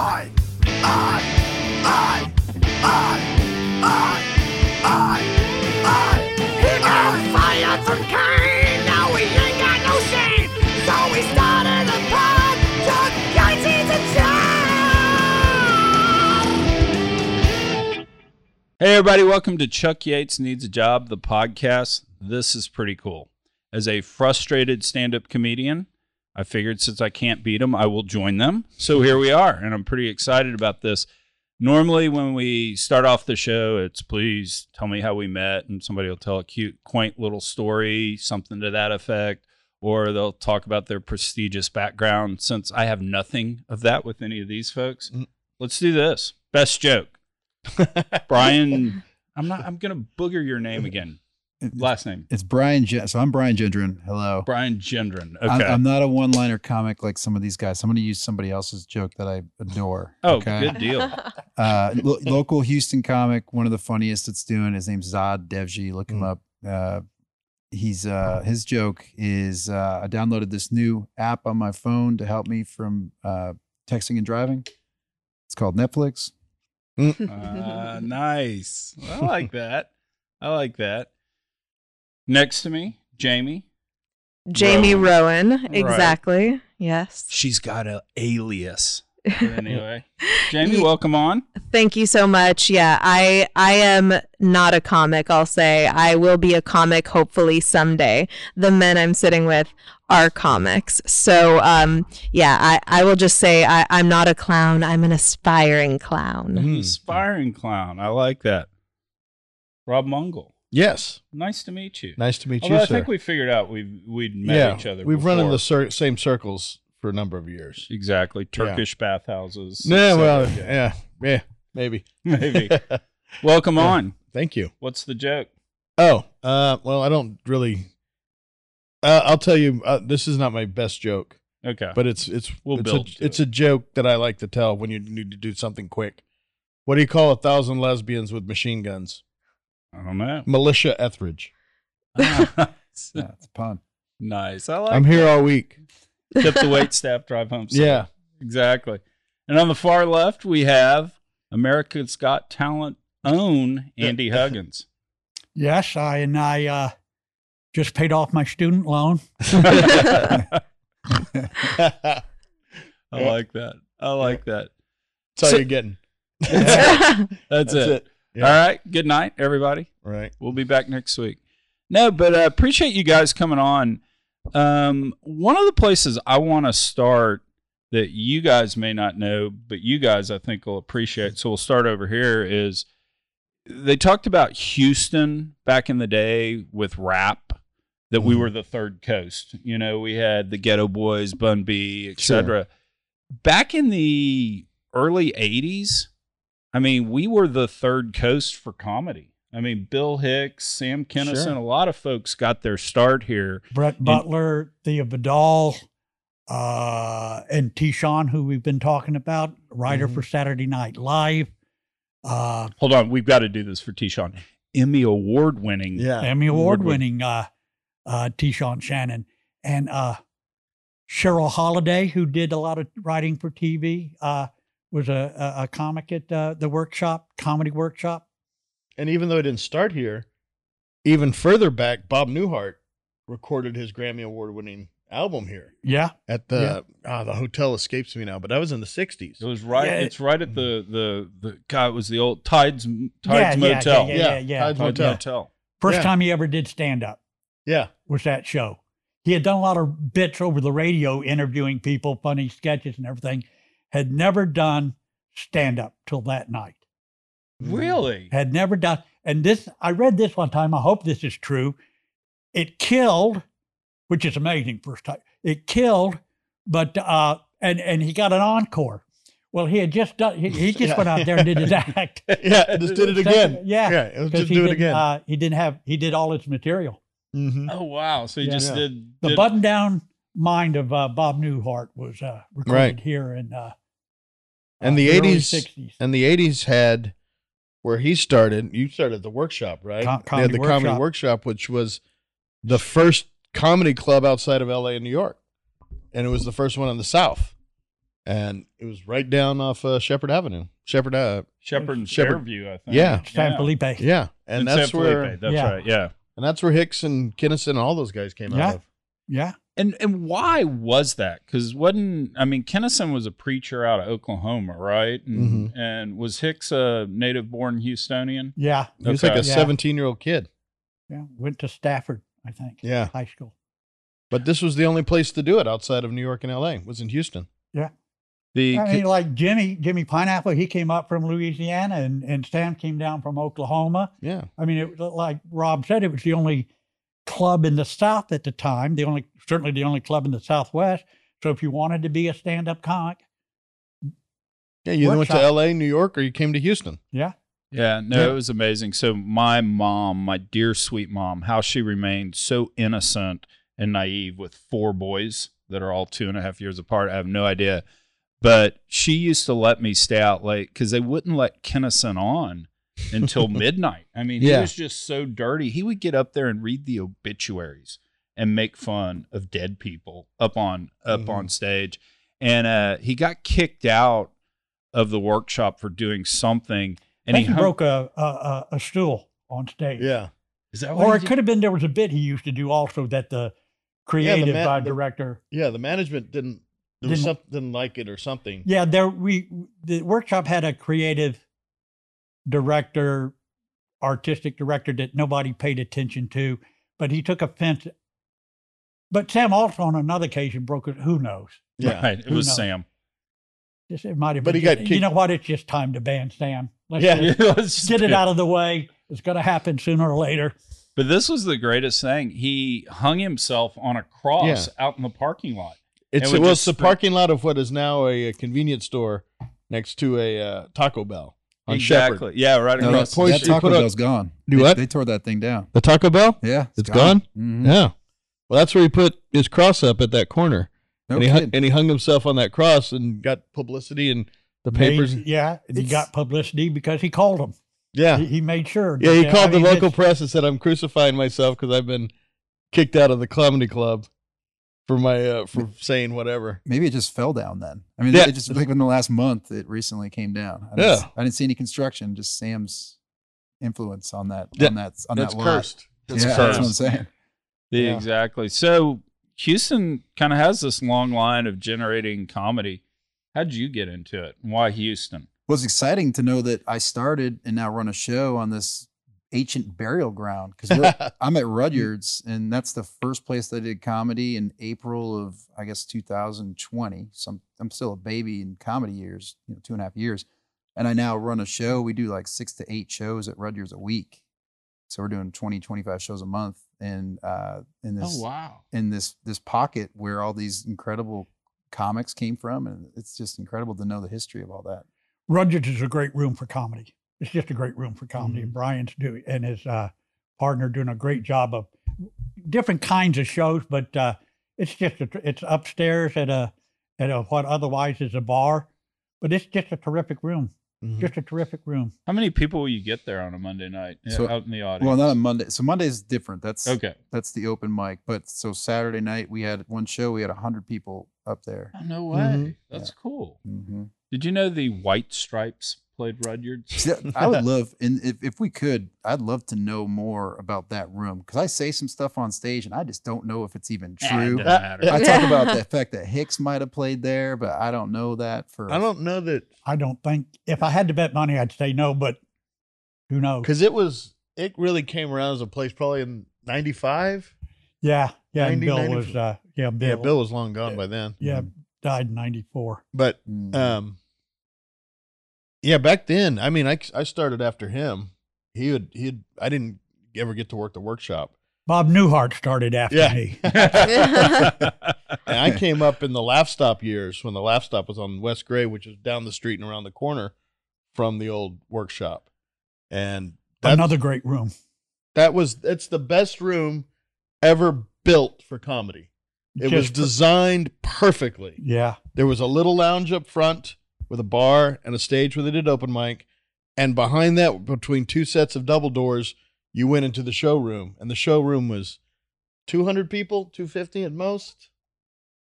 I, I, I, I, I, I, I. He got fired from Kayne. Now we ain't got no shame. So we started a pod. A. Hey, everybody, welcome to Chuck Yates Needs a Job, the podcast. This is pretty cool. As a frustrated stand up comedian, I figured since I can't beat them, I will join them. So here we are, and I'm pretty excited about this. Normally, when we start off the show, it's please tell me how we met, and somebody will tell a cute, quaint little story, something to that effect, or they'll talk about their prestigious background. Since I have nothing of that with any of these folks, Mm. let's do this. Best joke. Brian, I'm not. I'm gonna booger your name again. Last name It's Brian. Gen- so I'm Brian Gendron. Hello. Brian Gendron. I'm, Okay. I'm not a one-liner comic like some of these guys. I'm going to use somebody else's joke that I adore. oh, okay? good deal. Uh, lo- local Houston comic, one of the funniest that's doing. His name's Zod Devji. Look him Mm. up. Uh, he's uh, his joke is uh, I downloaded this new app on my phone to help me from uh, texting and driving. It's called Netflix. Uh, nice. I like that. I like that. Next to me, Jamie. Jamie Rowan. Rowan, exactly. Yes. She's got a alias. But anyway, Jamie, Ye- welcome on. Thank you so much. Yeah, I I am not a comic, I'll say. I will be a comic hopefully someday. The men I'm sitting with are comics. So um yeah, I, I will just say I, I'm not a clown, I'm an aspiring clown. Mm. Aspiring clown. I like that. Rob Mungle. Yes. Nice to meet you. Nice to meet Although you, I sir. think we figured out we've we'd met yeah, each other. We've run in before. the cir- same circles for a number of years. exactly Turkish bathhouses. Yeah, well, yeah, yeah, maybe, maybe. Welcome Yeah. on. Thank you. What's the joke? Oh, uh, well, I don't really. Uh, I'll tell you, uh, this is not my best joke, Okay. but it's it's We'll it's, build to it's it. a joke that I like to tell when you need to do something quick. What do you call a thousand lesbians with machine guns? I don't know. Militia Etheridge. Yeah, it's a pun. nice. I like I'm here all week. Tip the wait staff, drive home. safe. Yeah. exactly. And on the far left, we have America's Got Talent own Andy Huggins. Yes, I and I uh, just paid off my student loan. I like that. I like that. That's all So- you're getting. That's, That's it. it. Yeah. All right. Good night, everybody. Right. We'll be back next week. No, but uh, appreciate you guys coming on. Um, one of the places I want to start that you guys may not know, but you guys I think will appreciate. So we'll start over here. Is they talked about Houston back in the day with rap that we Mhm. were the third coast. You know, we had the Geto Boys, Bun B, Sure. etc. Back in the early '80s, I mean, we were the third coast for comedy. I mean, Bill Hicks, Sam Kinison, Sure. a lot of folks got their start here. Brett Butler, Thea Vidale, uh, and T. Sean, who we've been talking about, writer Mhm. for Saturday Night Live, uh, Hold on, we've got to do this for T. Sean. Emmy award winning. Yeah. Emmy Award winning uh, uh, T. Sean Shannon, and uh, Cheryl Holiday, who did a lot of writing for TV, uh, was a, a, a comic at uh, the workshop, comedy workshop. And even though it didn't start here, even further back, Bob Newhart recorded his Grammy Award winning album here Yeah, at the ah the hotel escapes me now, but that was in the '60s. It was right. Yeah. It's right at the the the God. It was the old Tides Tides Yeah, yeah, Motel. yeah, Yeah, yeah. Tides Tides Motel. Motel. first Yeah. time he ever did stand up. Yeah, was that show. He had done a lot of bits over the radio, interviewing people, funny sketches and everything. Had never done stand up till that night. Really? Had never done. And this, I read this one time. I hope this is true. It killed, which is amazing. First time it killed, but uh, and and he got an encore. Well, he had just done. He, he just Yeah. went out there and did his act. yeah, I just did it again. Yeah, yeah, it was just he do it again. Uh, he didn't have. He did all his material. hmm Oh wow! So he Yeah. just Yeah. did the button down mind of uh, Bob Newhart was uh, recorded Right. here in uh, And uh, the 80s And the '80s had where he started. You started the workshop, right? Com- they had Comedy the comedy Workshop. workshop, which was the first comedy club outside of L.A. and New York, and it was the first one in the South. and it was right down off uh, Shepherd Avenue. Shepherd, uh, Shepherd and Shepherd- Fairview, I think. Yeah. San Felipe. yeah, and In that's San where Felipe, That's Yeah. right. Yeah. and that's where Hicks and Kinison and all those guys came Yeah. out of. Yeah. And and why was that? Because wasn't I mean Kinison was a preacher out of Oklahoma, right? And, Mm-hmm. and was Hicks a native born Houstonian? Yeah. He was Okay. like a Yeah. 17 year old kid. Yeah. Went to Stafford, I think. Yeah, High school. but this was the only place to do it outside of New York and L.A. Was in Houston. Yeah. The I mean, like Jimmy, Jimmy Pineapple, he came up from Louisiana and, and Sam came down from Oklahoma. Yeah, I mean, it was like Rob said, it was the only club in the South at the time, the only, certainly the only club in the Southwest. So if you wanted to be a stand up comic, yeah. You went to L.A., New York, or you came to Houston. yeah. Yeah, no, Yeah. it was amazing. So my mom, my dear sweet mom, how she remained so innocent and naive with four boys that are all two and a half years apart. I have no idea. But she used to let me stay out late because they wouldn't let Kinison on until midnight. I mean, he was just so dirty. He would get up there and read the obituaries and make fun of dead people up on up Mhm. on stage. And uh, he got kicked out of the workshop for doing something. And And he he hung- broke a, a, a, a stool on stage. Yeah, Is that Or what it could have been there was a bit he used to do also that the creative ma- uh, the- director. yeah. The management didn't. There was Didn't- something didn't like it or something. Yeah, there we the workshop had a creative director, artistic director that nobody paid attention to, but he took offense. But Sam also on another occasion broke it. Who knows? Yeah, Right. It was knows? Sam. Just, it might have But been. he got just- You know what? It's just time to ban Sam. Let's Yeah. just Let's get it out of the way. It's going to happen sooner or later. But this was the greatest thing. He hung himself on a cross out in the parking lot. It's And would well, it's the parking lot of what is now a, a convenience store next to a uh, Taco Bell on exactly. Shepherd. Yeah, right No, across that, the Poison- that street. you Taco put a- Bell's gone. Do they, what? They tore that thing down. The Taco Bell. Yeah, It's gone? Mhm. Yeah. Well, that's where he put his cross up at that corner, No and he hung, and he hung himself on that cross and got publicity and the papers. Made- yeah, and he got publicity because he called them. yeah, He, he made sure. yeah. He that- I called the mean, local press and said, "I'm crucifying myself because I've been kicked out of the comedy club for my uh, for saying whatever." Maybe it just fell down then. I mean, Yeah. it just like in the last month, it recently came down. I didn't, Yeah. I didn't see any construction, just Sam's influence on that Yeah, on that on That's that lot. cursed. Yeah, That's that's cursed. what I'm saying. The- Yeah. Exactly. So Houston kind of has this long line of generating comedy. How'd you get into it? And why Houston? Well, it's exciting to know that I started and now run a show on this ancient burial ground because I'm at Rudyard's, and that's the first place that I did comedy in April of I guess 2020. So I'm, I'm still a baby in comedy years, you know, two and a half years, and I now run a show. We do like six to eight shows at Rudyard's a week, so we're doing 20, 25 shows a month, and uh, in this Oh wow. in this this pocket where all these incredible comics came from, and it's just incredible to know the history of all that. Rudyard's is a great room for comedy. It's just a great room for comedy, Mm-hmm. and Brian's doing and his uh, partner doing a great job of different kinds of shows. But uh, it's just a, it's upstairs at a at a what otherwise is a bar, but it's just a terrific room. Mhm. Just a terrific room. How many people will you get there on a Monday night uh, So- out in the audience? Well, not on Monday. So Monday's different. That's okay. that's the open mic. But so Saturday night we had one show. We had hundred people up there. Oh, no way. Mhm. That's cool. Mm-hmm. Did you know the White Stripes played Rudyard. I would love, and if, if we could, I'd love to know more about that room because I say some stuff on stage and I just don't know if it's even true. doesn't. I talk about the fact that Hicks might have played there, but I don't know that for. I don't know that I don't think if I had to bet money, I'd say no, but who knows? because it was it really came around as a place probably in '95. Yeah, yeah. 90, Bill 90 was uh, yeah, Bill, Yeah, Bill was long gone by then. yeah, died in '94. But Mm. um, yeah, back then, I mean, I I started after him. He would he'd I didn't ever get to work the workshop. Bob Newhart started after Yeah. me. And I came up in the Laugh Stop years when the Laugh Stop was on West Gray, which is down the street and around the corner from the old workshop. And that, Another great room. that was it's the best room ever built for comedy. It was Just- designed perfectly. Yeah, There was a little lounge up front with a bar and a stage where they did open mic. And behind that, between two sets of double doors, you went into the showroom. And the showroom was 200 people, 250 at most.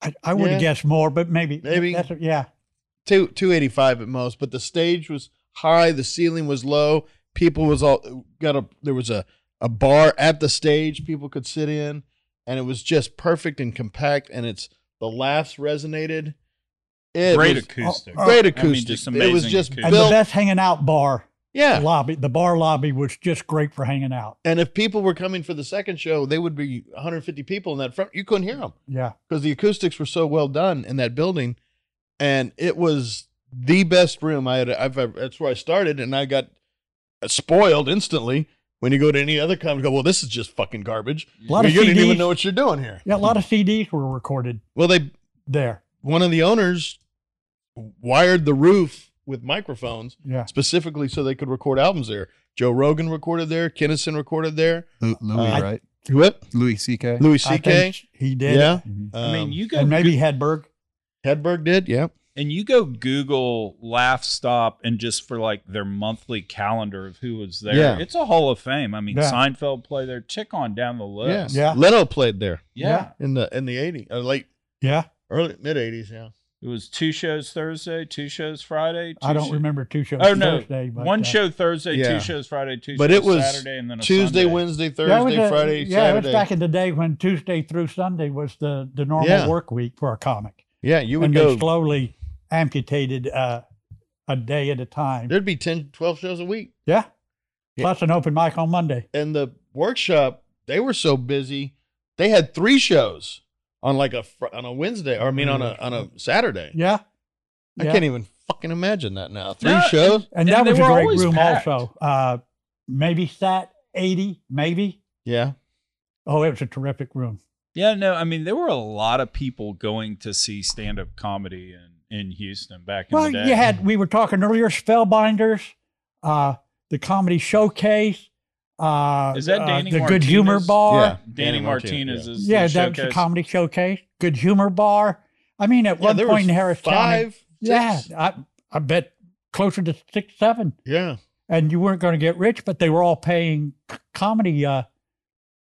I, I would have Yeah. guessed more, but maybe Maybe. that's yeah. two two eighty five at most. But the stage was high, the ceiling was low. People was all got a there was a a bar at the stage people could sit in, and it was just perfect and compact. And it's the laughs resonated. It Great was acoustic. great I mean, just it was just acoustic. And the best hanging out bar yeah, lobby, the bar lobby was just great for hanging out. and if people were coming for the second show, they would be 150 people in that front. You couldn't hear them. Yeah. because the acoustics were so well done in that building, and it was the best room I had. I've, ever that's where I started, and I got spoiled instantly. When you go to any other company, go, well, this is just fucking garbage. A lot of you of didn't even know what you're doing here. Yeah, a lot of CDs were recorded Well, they there. one of the owners wired the roof with microphones Yeah. specifically so they could record albums there. Joe Rogan recorded there. Kinison recorded there. Lu- Louis, Uh, right? What? Louis C.K. Louis I C.K. he did. Yeah. Mhm. I mean, Um, you go And maybe Hedberg. Hedberg did. Yeah. and you go Google Laugh Stop and just for like their monthly calendar of who was there. Yeah. It's a Hall of Fame. I mean, Yeah. Seinfeld played there. Check on down the list. Yeah. Leno played there Yeah. in the in the 80s, or late Yeah. early mid 80s. Yeah. It was two shows Thursday, two shows Friday. Two I don't sho- remember two shows Oh no, Thursday. But, one uh, show Thursday, Yeah. two shows Friday, two But shows it was Saturday, and then a Tuesday, Sunday. Wednesday, Yeah, it Thursday, was a- Friday, yeah, it was back in the day when Tuesday through Sunday was the, the normal Yeah. work week for a comic. yeah, you would and go. they slowly amputated uh, a day at a time. There'd be 10, 12 shows a week. Yeah. Yeah. Plus an open mic on Monday. And the workshop, they were so busy, they had three shows on like a on a Wednesday, or I mean on a on a Saturday. Yeah. I Yeah. can't even fucking imagine that now. Three No, shows. And, And that they was a great room packed. also. Uh, maybe sat 80, maybe. Yeah. Oh, it was a terrific room. Yeah, no, I mean there were a lot of people going to see stand up comedy in, in Houston back in the day. Well, you had, we were talking earlier, Spellbinders, uh, the Comedy Showcase. Uh, Is that uh, Danny The Good Humor Bar. Yeah. Danny, Danny Martinez, Martinez, is Yeah, the that was the. Comedy Showcase. Good Humor Bar. I mean, at Yeah, one point was in Harris County. five, Yeah. I, I bet closer to six, seven. Yeah. And you weren't going to get rich, but they were all paying comedy. Uh,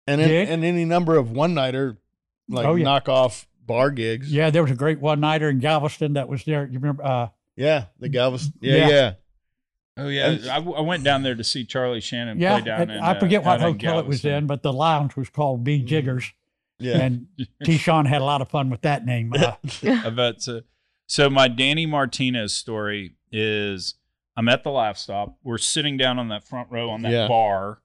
And in, and any number of one nighter like Oh, yeah. knockoff bar gigs. yeah, there was a great one nighter in Galveston that was there. You remember? Uh, Yeah. The Galveston. Yeah, Yeah. yeah. Oh yeah, I, I went down there to see Charlie Shannon yeah, play down and in. I uh, forget what out in hotel it was in, but the lounge was called B Jiggers, Yeah. and T. Sean had a lot of fun with that name. Uh, I bet so. So my Danny Martinez story is I'm at the Laugh Stop. We're sitting down on that front row on that Yeah. bar,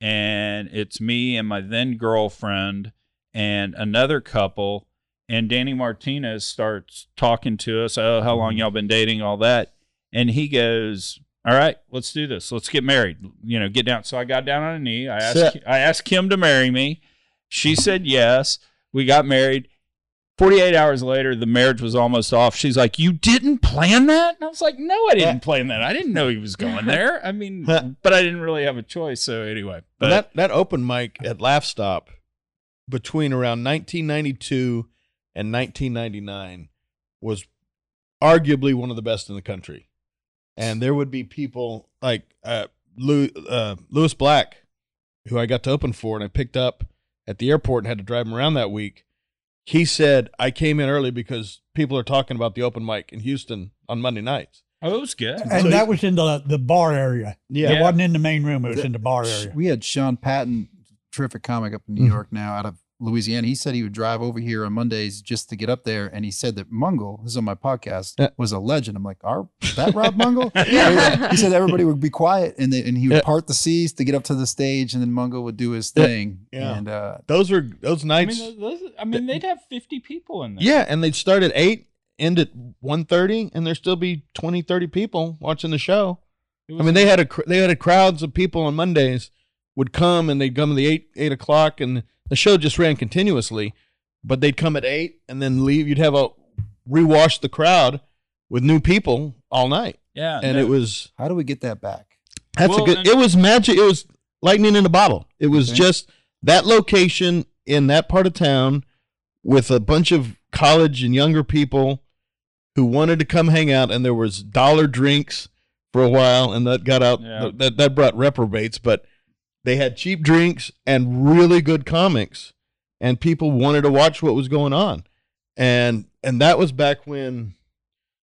and it's me and my then girlfriend and another couple. And Danny Martinez starts talking to us. Oh, how long y'all been dating? All that. And he goes, "All right, let's do this. Let's get married. You know, get down." So I got down on a knee. I asked. Sit. I asked Kim to marry me. She said yes. We got married. 48 hours later, the marriage was almost off. She's like, You didn't plan that? And I was like, No, I didn't plan that. I didn't know he was going there. I mean, but I didn't really have a choice. So, anyway. But But that that open mic at Laugh Stop between around 1992 and 1999 was arguably one of the best in the country. And there would be people like uh, Lou, uh, Lewis Black, who I got to open for, and I picked up at the airport and had to drive him around that week. He said I came in early because people are talking about the open mic in Houston on Monday nights. oh, it was good. and So that he- was in the the bar area. Yeah, It wasn't in the main room; it was in the bar area. We had Sean Patton, terrific comic up in New Mhm. York now, out of Louisiana. He said he would drive over here on Mondays just to get up there, and he said that Mungle, this is on my podcast, Yeah. was a legend. I'm like, are that Rob Mungle? Yeah. he said everybody would be quiet, and they, and he would Yeah. part the seas to get up to the stage, and then Mungle would do his thing. Yeah. And uh, those were those I nights. mean, those, I mean, they'd have 50 people in there. Yeah, and they'd start at 8, end at 1.30, and there'd still be 20, 30 people watching the show. I mean, they had a they had a crowds of people on Mondays would come and they'd come at the 8, 8 o'clock, and the show just ran continuously. But they'd come at 8 and then leave. You'd have a rewash the crowd with new people all night. yeah. And no, it was, how do we get that back? that's Well, a good, and- it was magic. It was lightning in a bottle. It was Okay. just that location in that part of town with a bunch of college and younger people who wanted to come hang out and there was dollar drinks for a while and that got out Yeah. that that brought reprobates but they had cheap drinks and really good comics and people wanted to watch what was going on and and that was back when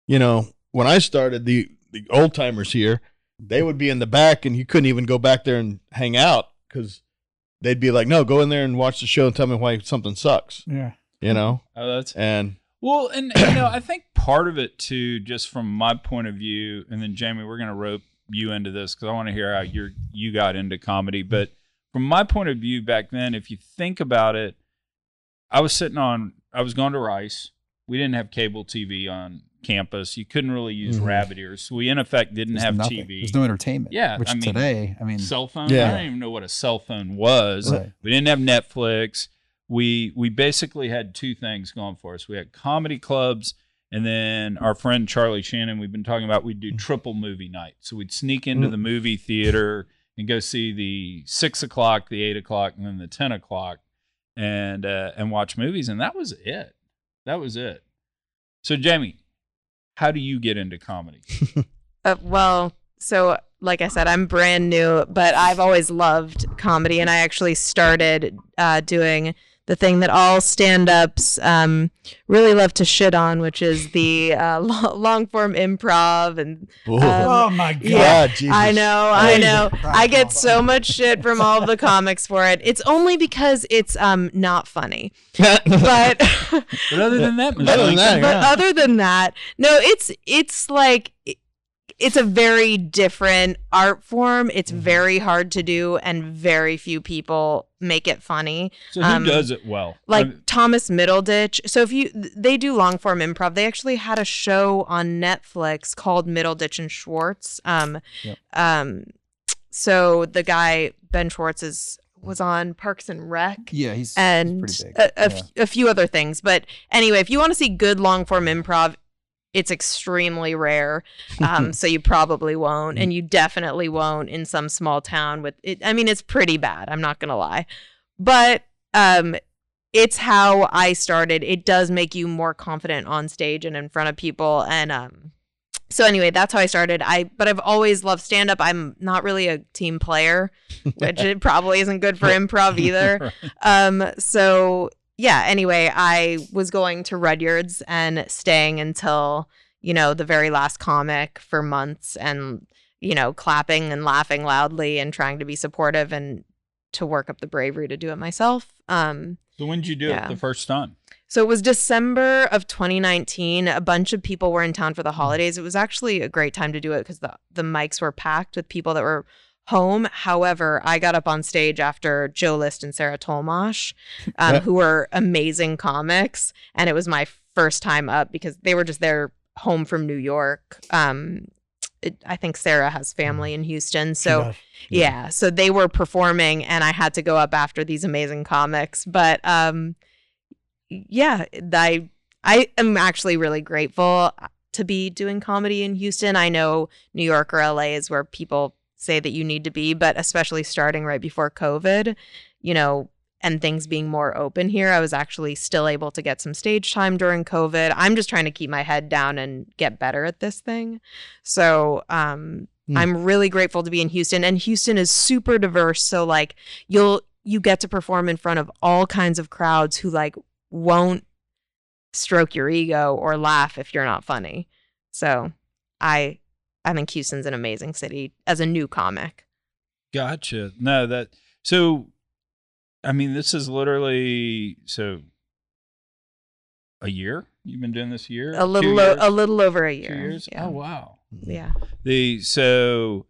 you know when I started, the the old timers here, they would be in the back, and you couldn't even go back there and hang out because they'd be like, "No, go in there and watch the show and tell me why something sucks." Yeah. You know, Oh, that's and well, and you know, I think part of it too, just from my point of view, and then Jamie, we're gonna rope you into this because I want to hear how you you got into comedy. But from my point of view back then, if you think about it, I was sitting on, I was going to Rice. We didn't have cable TV on campus. You couldn't really use Mhm. rabbit ears, so we in effect didn't There's have nothing. TV. There's no entertainment. Yeah, Which I mean, today, I mean, cell phone. Yeah. I don't even know what a cell phone was. Right. We didn't have Netflix. We we basically had two things going for us. We had comedy clubs, and then our friend Charlie Shannon. We've been talking about we'd do triple movie night. So we'd sneak into Mm. the movie theater and go see the six o'clock, the eight o'clock, and then the ten o'clock, and uh, and watch movies. And that was it. That was it. So Jamie, how do you get into comedy? Uh, well, so like I said, I'm brand new, but I've always loved comedy, and I actually started uh, doing the thing that all stand-ups um, really love to shit on, which is the uh, lo- long-form improv. And Um, oh my God. yeah, God, Jesus. I know, I know, I get so much shit from all the comics for it. It's only because it's um not funny, but. But other than that, Ms. Other than that, Lincoln, but Yeah. other than that no it's it's like it's a very different art form it's Mm-hmm. very hard to do and very few people make it funny so who um, does it well? like I mean, thomas middleditch so if you they do long form improv they actually had a show on netflix called middleditch and schwartz um Yep. um so the guy ben schwartz is was on parks and rec yeah, he's, he's and pretty big. a, a, yeah. f- a few other things. But anyway, if you want to see good long form improv, it's extremely rare. Um, so you probably won't, and you definitely won't in some small town with it. I mean, it's pretty bad. I'm not gonna lie, but um, it's how I started. It does make you more confident on stage and in front of people, and um. So anyway, that's how I started. I but I've always loved stand up. I'm not really a team player, which it probably isn't good for improv either. Um, so yeah, anyway, I was going to Rudyard's and staying until, you know, the very last comic for months and, you know, clapping and laughing loudly and trying to be supportive and to work up the bravery to do it myself. Um, So when did you do Yeah. it the first time? so it was December of 2019. A bunch of people were in town for the holidays. It was actually a great time to do it because the, the mics were packed with people that were home. However, I got up on stage after Joe List and Sarah Tollemache, um, Yeah. who were amazing comics. And it was my first time up because they were just there home from New York. Um, it, I think Sarah has family in Houston. So does. yeah so they were performing and i had to go up after these amazing comics but um yeah i i am actually really grateful to be doing comedy in houston i know new york or la is where people say that you need to be but especially starting right before covid you know and things being more open here i was actually still able to get some stage time during covid i'm just trying to keep my head down and get better at this thing so um Hmm. I'm really grateful to be in Houston and Houston is super diverse so like you'll you get to perform in front of all kinds of crowds who like won't stroke your ego or laugh if you're not funny. So I I think Houston's an amazing city as a new comic. Gotcha. No, that so. I mean, this is literally so. A year? You've been doing this year? A little Two o- years? a little over a Two year. years? Oh, yeah. Oh wow. Yeah. The so,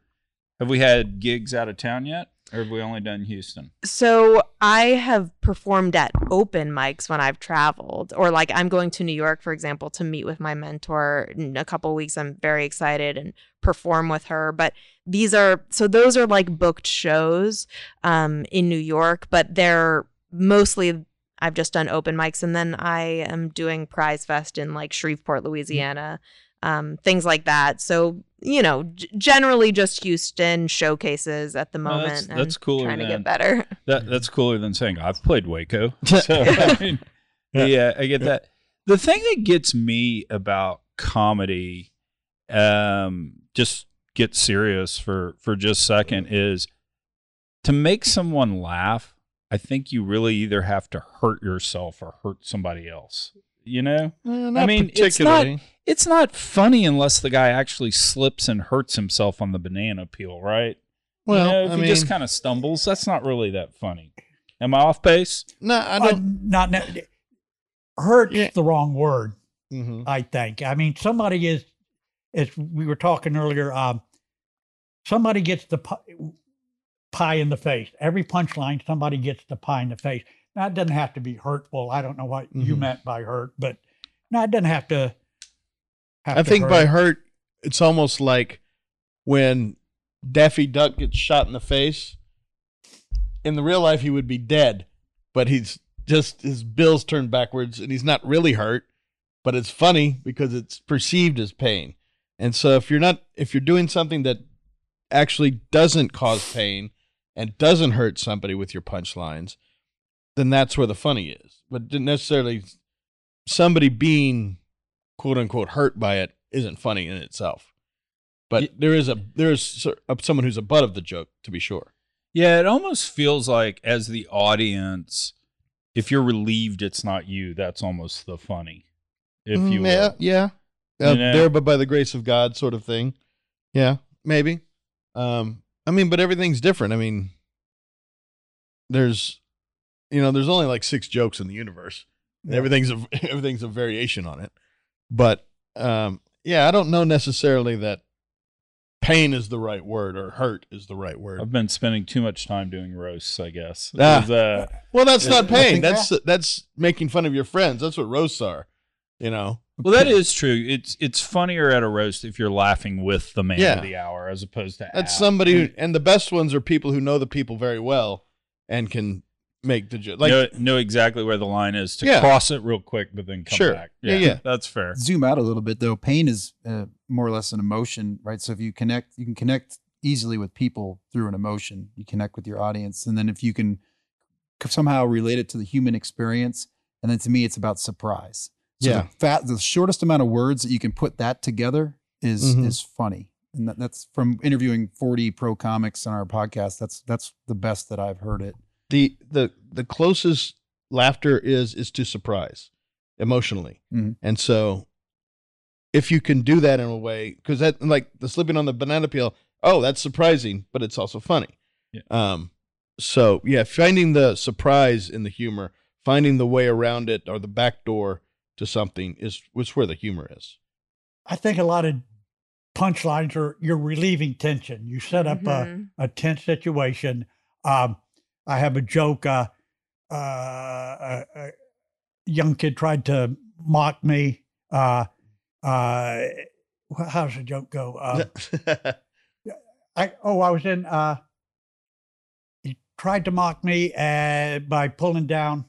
have we had gigs out of town yet, or have we only done Houston? So I have performed at open mics when I've traveled, or like I'm going to New York, for example, to meet with my mentor in a couple weeks. I'm very excited and perform with her. But these are so those are like booked shows um, in New York, but they're mostly I've just done open mics, and then I am doing Prize Fest in like Shreveport, Louisiana, um, things like that. So you know, g- generally just Houston showcases at the Well, moment. that's- and that's cooler Trying to than- get better. That that's cooler than saying I've played Waco. So I mean, yeah, I get that. The thing that gets me about comedy, um, just get serious for for just a second is to make someone laugh. I think you really either have to hurt yourself or hurt somebody else. You know, not mean, it's not- particularly. It's not funny unless the guy actually slips and hurts himself on the banana peel, right? Well, you know, if I he mean, just kind of stumbles, that's not really that funny. Am I off base? no, I Uh, don't. not ne- hurt's Yeah. the wrong word. mhm. I think. I mean, somebody is, as we were talking earlier, um, somebody gets the pi- pie in the face. Every punchline, somebody gets the pie in the face. Now, it doesn't have to be hurtful. I don't know what you Mhm. meant by hurt, but no, it doesn't have to. I think by hurt. hurt, it's almost like when Daffy Duck gets shot in the face. In the real life, he would be dead, but he's just his bills turned backwards, and he's not really hurt. But it's funny because it's perceived as pain. And so, if you're not, if you're doing something that actually doesn't cause pain and doesn't hurt somebody with your punchlines, then that's where the funny is. But didn't necessarily somebody being quote unquote hurt by it isn't funny in itself. But Ye- there is a there is someone who's a butt of the joke to be sure. Yeah, it almost feels like as the audience, if you're relieved it's not you, that's almost the funny. If you Mm, will. yeah, yeah, uh, You know? there but by the grace of God sort of thing. Yeah, maybe. Um, I mean, but everything's different. I mean, there's, you know, there's only like six jokes in the universe. And Everything's a everything's a variation on it. But um, yeah, I don't know necessarily that pain is the right word or hurt is the right word. I've been spending too much time doing roasts, I guess. Ah. 'Cause, uh, Well, that's Yeah, not pain. think That's that's making fun of your friends. That's what roasts are. You know. well, that is true. It's it's funnier at a roast if you're laughing with the man Yeah. of the hour as opposed to That's at. somebody, who, and the best ones are people who know the people very well and can make the joke. Like, know, know exactly where the line is to Yeah. cross it real quick, but then come Sure. back. Yeah, yeah. That's fair. zoom out a little bit though pain is uh, more or less an emotion right so if you connect you can connect easily with people through an emotion you connect with your audience and then if you can somehow relate it to the human experience and then to me it's about surprise so Yeah. the fat the shortest amount of words that you can put that together is Mhm. is funny and that, that's from interviewing 40 pro comics on our podcast that's that's the best that i've heard it the the the closest laughter is is to surprise emotionally, Mhm. and so if you can do that in a way, because that like the slipping on the banana peel, oh, that's surprising, but it's also funny. Yeah. Um. So yeah, finding the surprise in the humor, finding the way around it or the back door to something is was where the humor is. I think a lot of punchlines are you're relieving tension. You set up a, Mhm. a tense situation. Um, I have a joke. Uh, uh, a, a young kid tried to mock me. Uh, uh, how does the joke go? Uh, I oh, I was in. Uh, he tried to mock me uh, by pulling down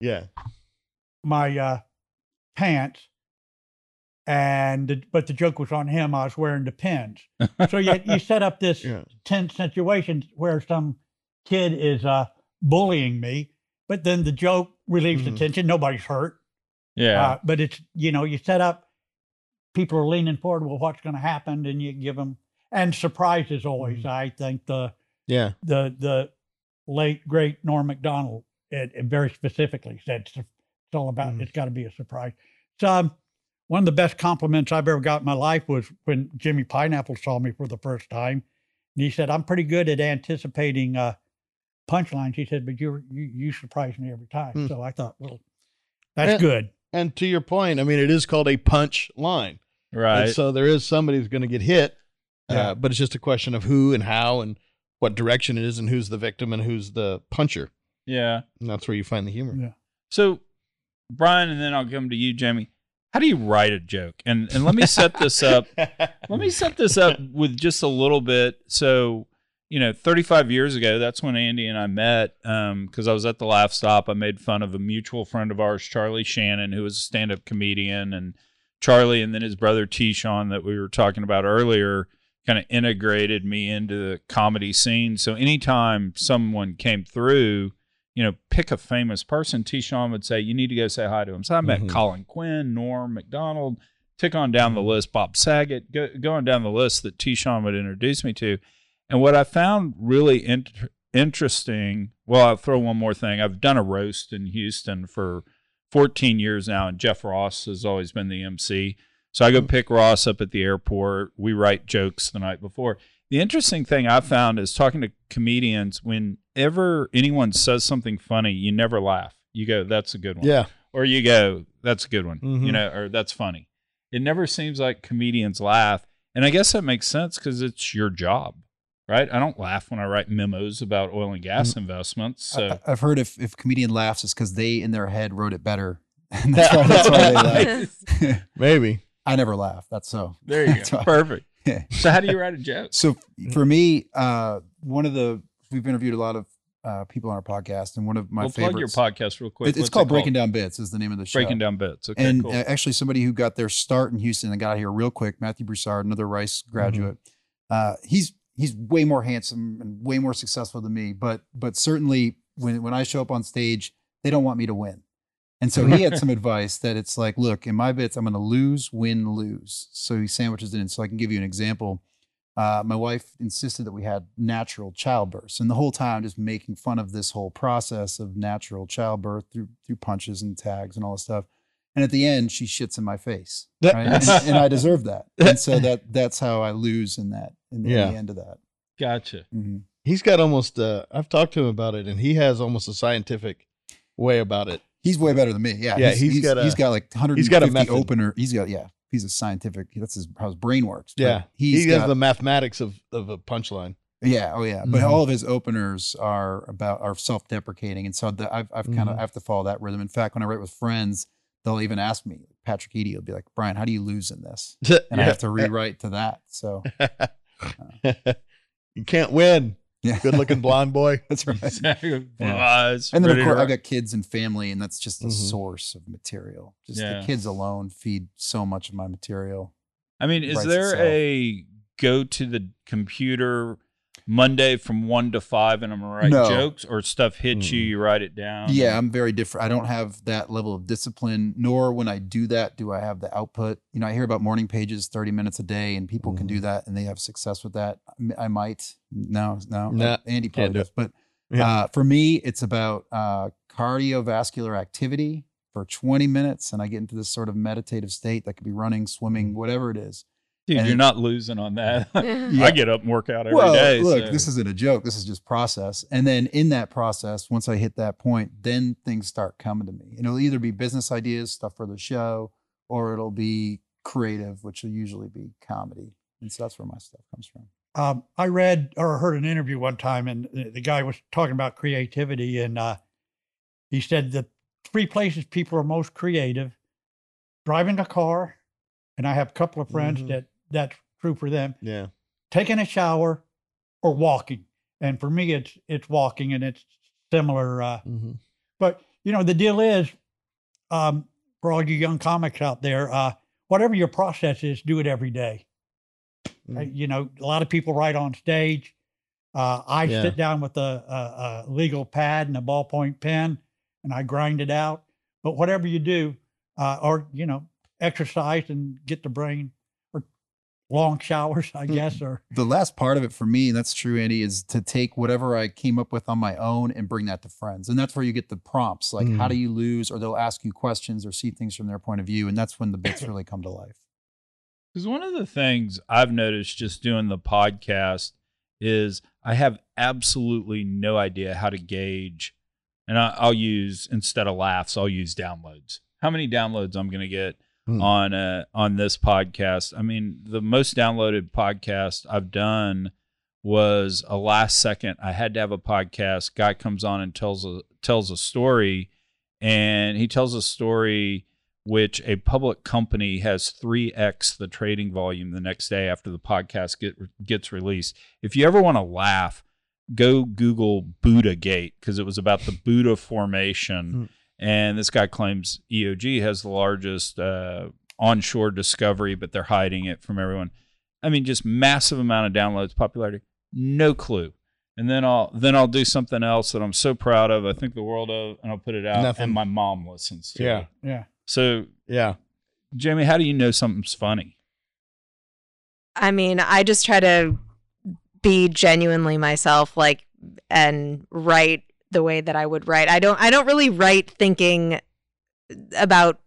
yeah. my uh, pants, and the, but the joke was on him. I was wearing the pins, so you you set up this Yeah. tense situation where some kid is uh, bullying me, but then the joke relieves Mhm. the tension. Nobody's hurt, Yeah. uh, but it's you know you set up. People are leaning forward. Well, what's going to happen? And you give them and surprise is always. Mhm. I think the Yeah. the the late great Norm Macdonald it, it very specifically said it's, it's all about Mhm. it's got to be a surprise. So um, one of the best compliments I've ever got in my life was when Jimmy Pineapple saw me for the first time, and he said, "I'm pretty good at anticipating uh, punchlines." He said, "But you you you surprise me every time." Hmm. So I thought, well, that's Yeah. good. And to your point, I mean, it is called a punch line. right. And so there is somebody who's going to get hit, Yeah. uh, but it's just a question of who and how and what direction it is and who's the victim and who's the puncher. yeah. And that's where you find the humor. Yeah. So, Brian, and then I'll come to you, Jamie. How do you write a joke? And and let me set this up. Let me set this up with just a little bit. So, you know, 35 years ago, that's when Andy and I met because I was at the Laugh Stop. I made fun of a mutual friend of ours, Charlie Shannon, who was a stand up comedian. And Charlie and then his brother T. Sean, that we were talking about earlier, kind of integrated me into the comedy scene. So, anytime someone came through, you know, pick a famous person, T. Sean would say, You need to go say hi to him. So, I met Mhm. Colin Quinn, Norm Macdonald tick on down the list, Bob Saget, go, going down the list that T. Sean would introduce me to. And what I found really int- interesting, well, I'll throw one more thing. I've done a roast in Houston for 14 years now, and Jeff Ross has always been the MC. So I go pick Ross up at the airport. We write jokes the night before. The interesting thing I found is talking to comedians, whenever anyone says something funny, you never laugh. You go, that's a good one. Yeah. Or you go, that's a good one. You Mhm. know, or that's funny. It never seems like comedians laugh. And I guess that makes sense because it's your job, right? I don't laugh when I write memos about oil and gas investments. So I, I've heard if if comedian laughs, it's because they in their head wrote it better, and that's why, that's why they laugh. Maybe. I never laugh. That's so. there you go. why- Perfect. Yeah. So how do you write a joke? So for me, uh, one of the we've interviewed a lot of uh, people on our podcast, and one of my we'll plug your podcast real quick. It- it's What's it called Breaking Down Bits. Is the name of the show. Breaking Down Bits. Okay, and cool. uh, actually, somebody who got their start in Houston and got here real quick, Matthew Broussard, another Rice graduate. Uh, he's he's way more handsome and way more successful than me, but but certainly when when I show up on stage, they don't want me to win. And so he had some advice that it's like, look, in my bits, I'm going to lose, win, lose. So he sandwiches it in. So I can give you an example. Uh, my wife insisted that we had natural childbirth, and the whole time just making fun of this whole process of natural childbirth through through punches and tags and all this stuff. And at the end, she shits in my face, right? and, and I deserve that. And so that that's how I lose in that in the, in Yeah. the end of that. gotcha. Mhm. He's got almost, uh, I've talked to him about it, and he has almost a scientific way about it. He's way better than me. Yeah, Yeah, he's, he's he's got a- he's got like 150 he's got a method. opener. He's got yeah. He's a scientific. That's his how his brain works. Yeah. he's he has got, the mathematics of, of a punchline. Yeah, oh yeah. But Mhm. all of his openers are about are self-deprecating, and so the, I've I've kind of Mhm. I have to follow that rhythm. In fact, when I write with friends, they'll even ask me. Patrick Eady will be like, "Brian, how do you lose in this?" And I have to rewrite to that. So you can't win. yeah, Good looking blonde boy. That's right. Eyes And then of course. I've got kids and family, and that's just a Mhm. source of material. Just Yeah. the kids alone feed so much of my material. I mean, is there itself. a go to the computer Monday from one to five and I'm gonna write No. jokes or stuff hits you, Mm. you write it down? Yeah, I'm very different. I don't have that level of discipline, nor when I do that, do I have the output. You know, I hear about morning pages, 30 minutes a day, and people can Mm-hmm. do that and they have success with that. I might. No, no. Nah, Andy can't probably do does. it. But Yeah. uh, for me, it's about uh, cardiovascular activity for 20 minutes. And I get into this sort of meditative state that could be running, swimming, whatever it is. Dude, and you're not losing on that. Yeah. I get up and work out every well, day. look, so- this isn't a joke. This is just process. And then in that process, once I hit that point, then things start coming to me. And it'll either be business ideas, stuff for the show, or it'll be creative, which will usually be comedy. And so that's where my stuff comes from. Um, I read or heard an interview one time, and the, the guy was talking about creativity, and uh, he said the three places people are most creative: driving a car, and I have a couple of friends Mhm. that that's true for them. Yeah. Taking a shower or walking, and for me, it's it's walking, and it's similar. Uh, Mm-hmm. but you know, the deal is, um, for all you young comics out there, uh, whatever your process is, do it every day. Uh, Mhm. you know, a lot of people write on stage. Uh, I Yeah. sit down with a, a, a legal pad and a ballpoint pen, and I grind it out. But whatever you do, uh, or you know, exercise and get the brain, long showers, I Mm. guess, or The last part of it for me, and that's true, Andy, is to take whatever I came up with on my own and bring that to friends. And that's where you get the prompts like, how Mm. do you lose? Or they'll ask you questions or see things from their point of view. And that's when the bits really come to life. Because one of the things I've noticed just doing the podcast is I have absolutely no idea how to gauge, and I, I'll use instead of laughs, I'll use downloads. How many downloads I'm going to get Hmm. on uh, on this podcast? I mean, the most downloaded podcast I've done was a last second. I had to have a podcast. Guy comes on and tells a tells a story, and he tells a story which a public company has 3x the trading volume the next day after the podcast get, gets released. If you ever want to laugh, go Google Buda Gate because it was about the Buda formation. And this guy claims EOG has the largest uh, onshore discovery, but they're hiding it from everyone. I mean, just massive amount of downloads, popularity, no clue. And then I'll then I'll do something else that I'm so proud of. I think the world of, and I'll put it out. Nothing. And my mom listens to Yeah. it. yeah. So, Yeah. Jamie, how do you know something's funny? I mean, I just try to be genuinely myself, like, and write the way that I would write. I don't. I don't really write thinking about.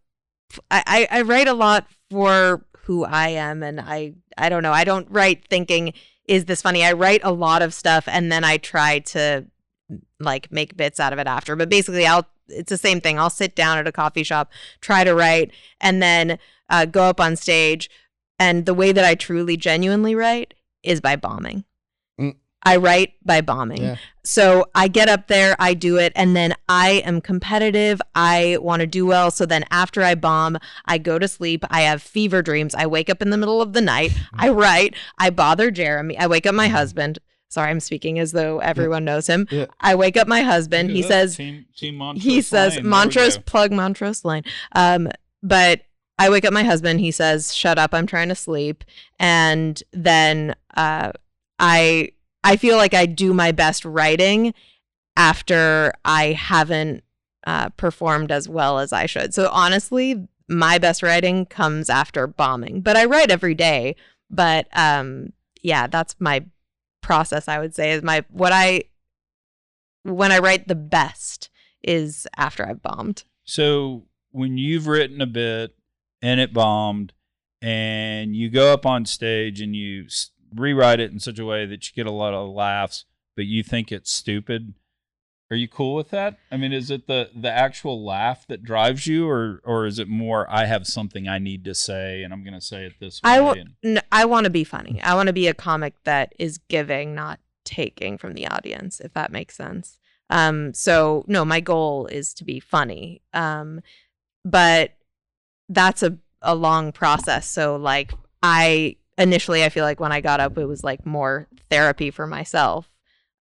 I I, write a lot for who I am and I I don't know. I don't write thinking is this funny? I write a lot of stuff and then I try to like make bits out of it after. But basically I'll it's the same thing. I'll sit down at a coffee shop, try to write and then uh, go up on stage and the way that I truly genuinely write is by bombing. I write by bombing. Yeah. So I get up there, I do it, and then I am competitive. I want to do well. So then after I bomb, I go to sleep. I have fever dreams. I wake up in the middle of the night. I write. I bother Jeremy. I wake up my husband. Sorry, I'm speaking as though everyone knows him. Yeah. I wake up my husband. He says, team, team Montrose he says Lane. There we Montrose plug Montrose line. Um, but I wake up my husband. He says, "Shut up! I'm trying to sleep." And then uh, I I feel like I do my best writing after I haven't uh, performed as well as I should. So honestly, my best writing comes after bombing. But I write every day. But um, yeah, that's my process. I would say is my what I when I write the best is after I've bombed. So when you've written a bit and it bombed, and you go up on stage and you rewrite it in such a way that you get a lot of laughs, but you think it's stupid, are you cool with that? I mean, is it the the actual laugh that drives you, or or is it more I have something I need to say and I'm going to say it this way? I wa- and- N- I want to be funny. I want to be a comic that is giving, not taking from the audience, if that makes sense. Um, so no, my goal is to be funny. Um, but that's a, a long process. So like I initially I feel like when I got up it was like more therapy for myself.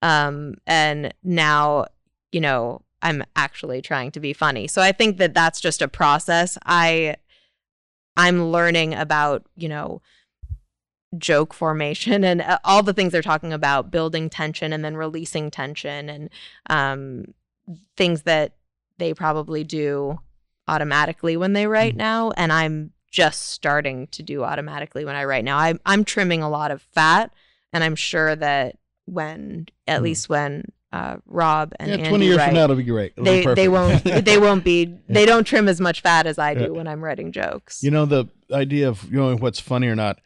Um, and now, you know, I'm actually trying to be funny. So I think that that's just a process. I I'm learning about, you know, joke formation and uh, all the things they're talking about, building tension and then releasing tension and um, things that they probably do automatically when they write now. And I'm just starting to do automatically when I write now. I'm, I'm trimming a lot of fat, and I'm sure that when, at Mm. least when uh, Rob and yeah, Andy 20 years write, from now, it'll be great. It'll be they they won't they won't be they don't trim as much fat as I do Yeah. when I'm writing jokes. You know the idea of you know what's funny or not,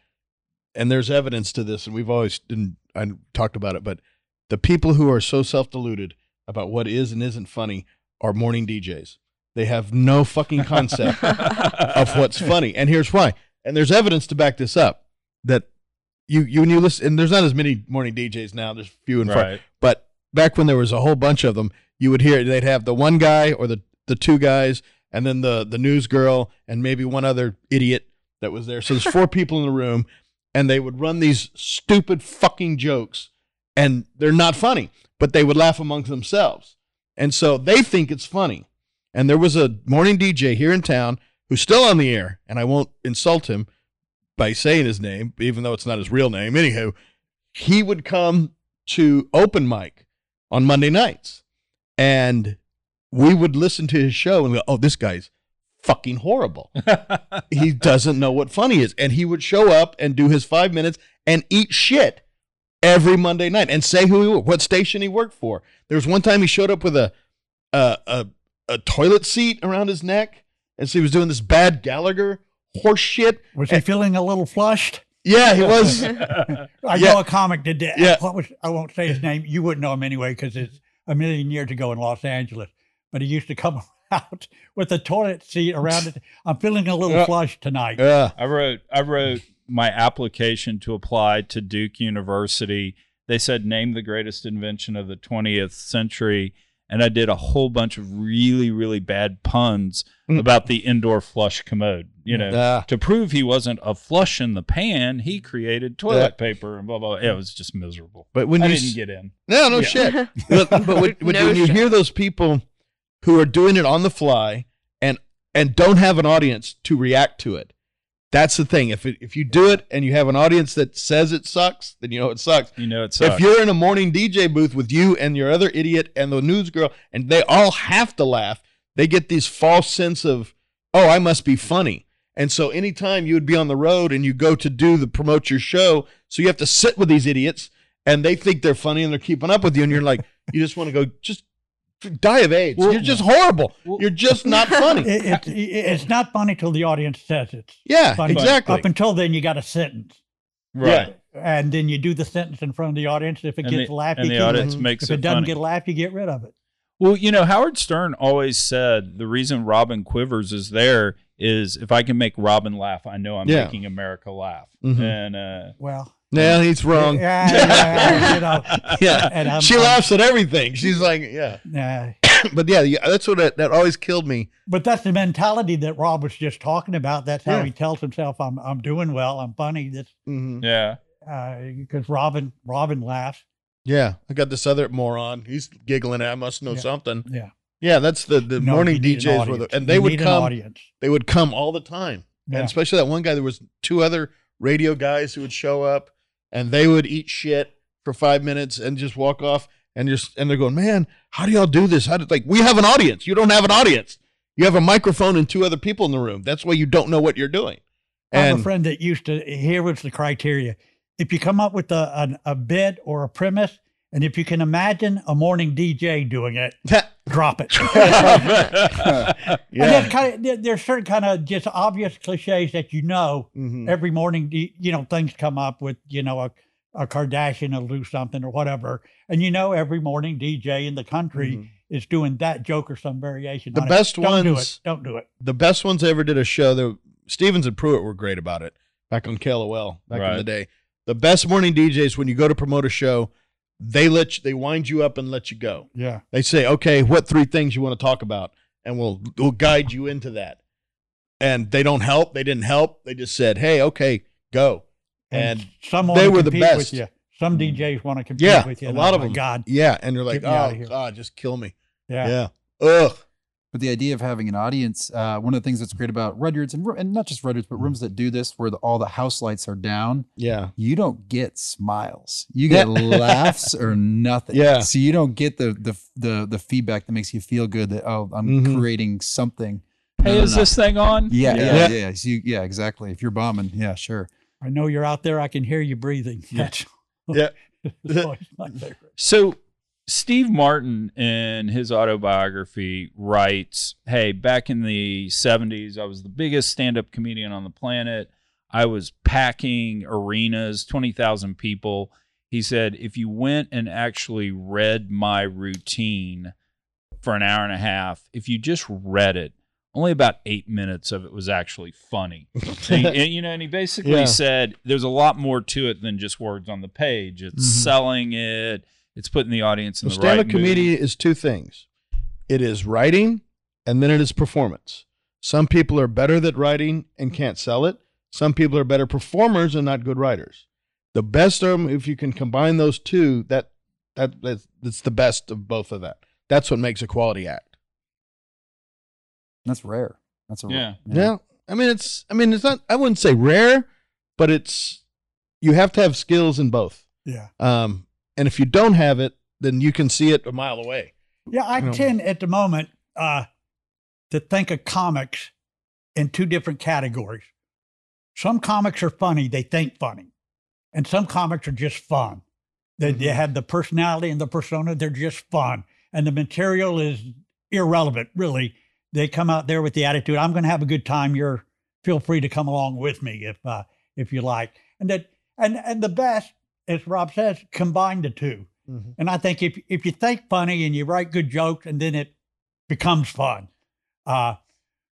and there's evidence to this, and we've always didn't I talked about it, but the people who are so self deluded about what is and isn't funny are morning DJs. They have no fucking concept of what's funny, and here's why. And there's evidence to back this up that you you when you listen, and there's not as many morning DJs now. There's few and far, right. but back when there was a whole bunch of them, you would hear they'd have the one guy or the the two guys, and then the the news girl and maybe one other idiot that was there. So there's four people in the room, and they would run these stupid fucking jokes, and they're not funny, but they would laugh amongst themselves, and so they think it's funny. And there was a morning DJ here in town who's still on the air, and I won't insult him by saying his name, even though it's not his real name. Anywho, he would come to open mic on Monday nights, and we would listen to his show and go, "Oh, this guy's fucking horrible. he doesn't know what funny is." And he would show up and do his five minutes and eat shit every Monday night and say who he was, what station he worked for. There was one time he showed up with a a a, a toilet seat around his neck, and so he was doing this bad Gallagher horse shit. Was he feeling a little flushed? Yeah, he was. I Yeah. know a comic did that. Yeah. What was I won't say his name. You wouldn't know him anyway because it's a million years ago in Los Angeles. But he used to come out with a toilet seat around it. I'm feeling a little Yeah. flushed tonight. yeah. I wrote I wrote my application to apply to Duke University. They said name the greatest invention of the 20th century and I did a whole bunch of really really bad puns Mm. about the indoor flush commode, you know. Yeah. To prove he wasn't a flush in the pan, he created toilet paper and blah blah. It was just miserable. But when I you didn't s- get in. no no Yeah. shit. but, but when, when, No when you shit. hear those people who are doing it on the fly and and don't have an audience to react to it, that's the thing. If it, if you do it and you have an audience that says it sucks, then you know it sucks. You know, it sucks. If you're in a morning DJ booth with you and your other idiot and the news girl, and they all have to laugh, they get this false sense of, oh, I must be funny. And so anytime you would be on the road and you go to do the promote your show, so you have to sit with these idiots and they think they're funny and they're keeping up with you, and you're like, you just want to go, just die of AIDS. Well- You're just horrible. Well- You're just not funny. It, it, it- it's not funny till the audience says it's yeah, funny. exactly. Up until then, you got a sentence, Right. and then you do the sentence in front of the audience. If it And gets the, laugh, and you the keep audience it. makes If it, it doesn't funny. get a laugh, you get rid of it. Well, you know, Howard Stern always said the reason Robin Quivers is there is if I can make Robin laugh, I know I'm Yeah. making America laugh. Mhm. And uh, Well, no, he's wrong. Yeah, yeah, you know, Yeah. and I'm- she I'm- laughs at everything. She's like, yeah. yeah. But yeah, yeah that's what that, that always killed me. But that's the mentality that Rob was just talking about. That's how Yeah. he tells himself, "I'm I'm doing well. I'm funny." That's Mhm. yeah. because Robin Robin laughs. Yeah, I got this other moron. He's giggling. I must know Yeah. something. Yeah, Yeah, that's the the No, morning you an DJs were the, and they You would need an come. audience. They would come all the time, Yeah. and especially that one guy. There was two other radio guys who would show up, and they would eat shit for five minutes and just walk off, and just and they're going, man, how do y'all do this? How did like we have an audience? You don't have an audience. You have a microphone and two other people in the room. That's why you don't know what you're doing. I have a friend that used to. Here was the criteria: if you come up with a an, a bit or a premise, and if you can imagine a morning DJ doing it, drop it. Yeah, then kind of, there's certain kind of just obvious cliches that you know Mhm. every morning. You know, things come up with you know a, a Kardashian will do something or whatever, and you know every morning DJ in the country Mhm. is doing that joke or some variation. The on best it. Don't do ones- it. Don't do it. the best ones I ever did a show. The Stevens and Pruett were great about it back on KLOL back in the day. The best morning DJs when you go to promote a show, they let you, they wind you up and let you go. Yeah. They say, okay, what three things you want to talk about, and we'll we'll guide you into that. And they don't help. They didn't help. They just said, hey, okay, go. And some they were the best. With you. Some mm. DJs want to compete yeah, with you. a lot of them. God. Yeah, and you're like, Get me outta oh. God, just kill me. Yeah. Yeah. Ugh. But the idea of having an audience, uh, one of the things that's great about Rudyard's and, and not just Rudyard's, but rooms that do this, where the, all the house lights are down, Yeah. you don't get smiles. You get laughs or nothing. Yeah. So you don't get the the the the feedback that makes you feel good that oh I'm Mhm. creating something. hey, No, is no. this thing on? Yeah, Yeah. yeah, Yeah. yeah. So you, yeah, exactly. If you're bombing, yeah, sure. I know you're out there. I can hear you breathing. That's Yeah. that's always my favorite. So Steve Martin in his autobiography writes, "Hey, back in the 70s, I was the biggest stand-up comedian on the planet. I was packing arenas, 20,000 people." He said, "If you went and actually read my routine for an hour and a half, if you just read it, only about 8 minutes of it was actually funny." and, he- and, you know, and he basically Yeah. said there's a lot more to it than just words on the page. It's Mhm. selling it. It's putting the audience in So the stand right up comedy is two things it is writing and then it is performance. Some people are better at writing and can't sell it. Some people are better performers and not good writers. The best of 'em, if you can combine those two, that that that's, that's the best of both of that. That's what makes a quality act. That's rare. That's a Yeah. Yeah. I mean it's I mean it's not I wouldn't say rare, but it's you have to have skills in both. Yeah. Um and if you don't have it, then you can see it a mile away. Yeah, I No. tend at the moment uh, to think of comics in two different categories. Some comics are funny, they think funny. And some comics are just fun. They, they Mm-hmm. have the personality and the persona, they're just fun. And the material is irrelevant, really. They come out there with the attitude, I'm going to have a good time. You're feel free to come along with me if uh, if you like. And that and and the best, as Rob says, combine the 2 and I think if if you think funny and you write good jokes, and then it becomes fun. Uh,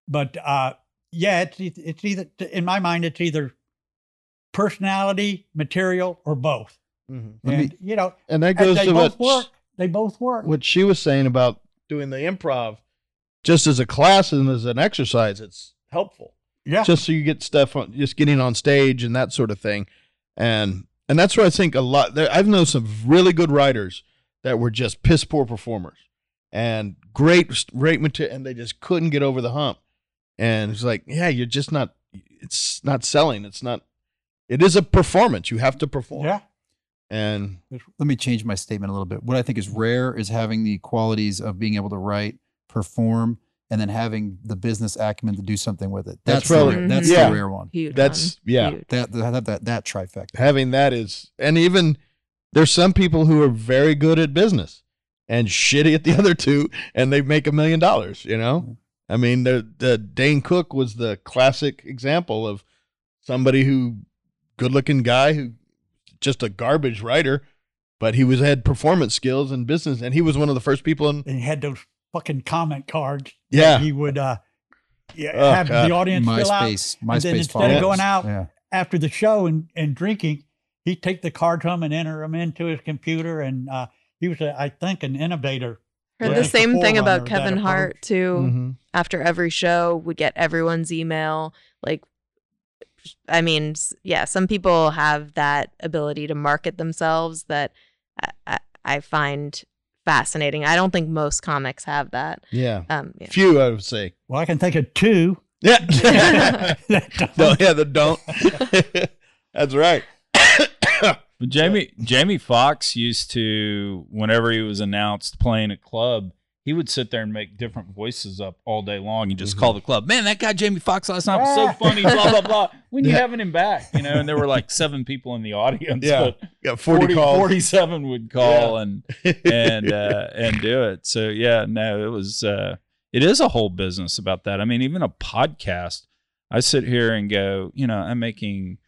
but uh, yeah, it's e- it's either in my mind it's either personality, material, or both. Mhm. Let me- And you know, And that and goes they to both what work. They both work. what she was saying about doing the improv just as a class and as an exercise it's helpful yeah, just so you get stuff on just getting on stage and that sort of thing and and that's where i think a lot there, i've known some really good writers that were just piss poor performers and great great material and they just couldn't get over the hump and it's like yeah you're just not it's not selling it's not it is a performance you have to perform yeah. and Let me change my statement a little bit. What I think is rare is having the qualities of being able to write, perform, and then having the business acumen to do something with it. That's That's, really- rare, mm-hmm. that's Yeah. the rare one. Huge. That's- one. yeah. Huge. That that that that trifecta. having that is and even there's some people who are very good at business and shitty at the other two, and they make a million dollars. You know, mm-hmm. I mean, the the Dane Cook was the classic example of somebody who good looking guy who just a garbage writer, but he was had performance skills and business, and he was one of the first people in. And he had those fucking comment cards. that Yeah. He would uh, yeah, Oh, have God. the audience fill out. MySpace. and then MySpace instead followers. of going out Yeah. after the show and, and drinking, he'd take the cards home and enter them into his computer. And uh, he was, a, I think, an innovator. Heard the same thing about Kevin. Hart too. Mhm. After every show, would get everyone's email. Like, I mean, yeah, some people have that ability to market themselves that I, I, I find fascinating. I don't think most comics have that. Yeah, Um, yeah. few I would say. Well, I can think of two. Yeah, that no, yeah, the don't. That's right. But Jamie Jamie Foxx used to, whenever he was announced playing a club, he would sit there and make different voices up all day long and just call the club, man, that guy Jamie Foxx last night was so funny, blah blah blah. When you Yeah. having him back, you know, and there were like seven people in the audience, Yeah. but Got forty, 40 calls. 47 would call and and uh, and do it. So yeah, no, it was uh, it is a whole business about that. I mean, even a podcast. I sit here and go, you know, I'm making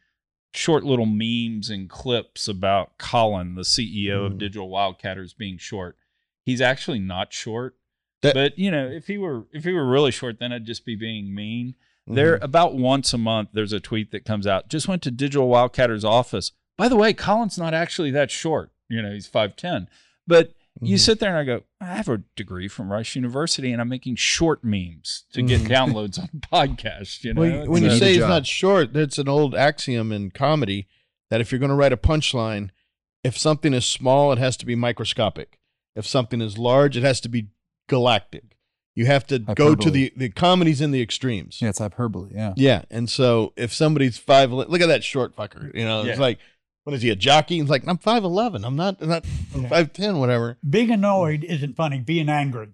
short little memes and clips about Colin, the CEO of Mm. Digital Wildcatters, being short. He's actually not short. That- but you know, if he were if he were really short, then I'd just be being mean. Mm-hmm. There about once a month there's a tweet that comes out. Just went to Digital Wildcatters office. By the way, Colin's not actually that short. You know, he's 5'10. But you Mhm. sit there and I go, I have a degree from Rice University and I'm making short memes to get Mhm. downloads on podcasts, you know. When, when you say he's not short, that's an old axiom in comedy that if you're going to write a punchline, if something is small, it has to be microscopic. If something is large, it has to be galactic. You have to go to the the comedies in the extremes. Yeah, it's hyperbole. Yeah. Yeah, and so if somebody's five, look at that short fucker. You know, it's like, what is he a jockey? He's like, I'm five eleven. I'm not, I'm not Yeah. five ten, whatever. being annoyed isn't funny. Being angry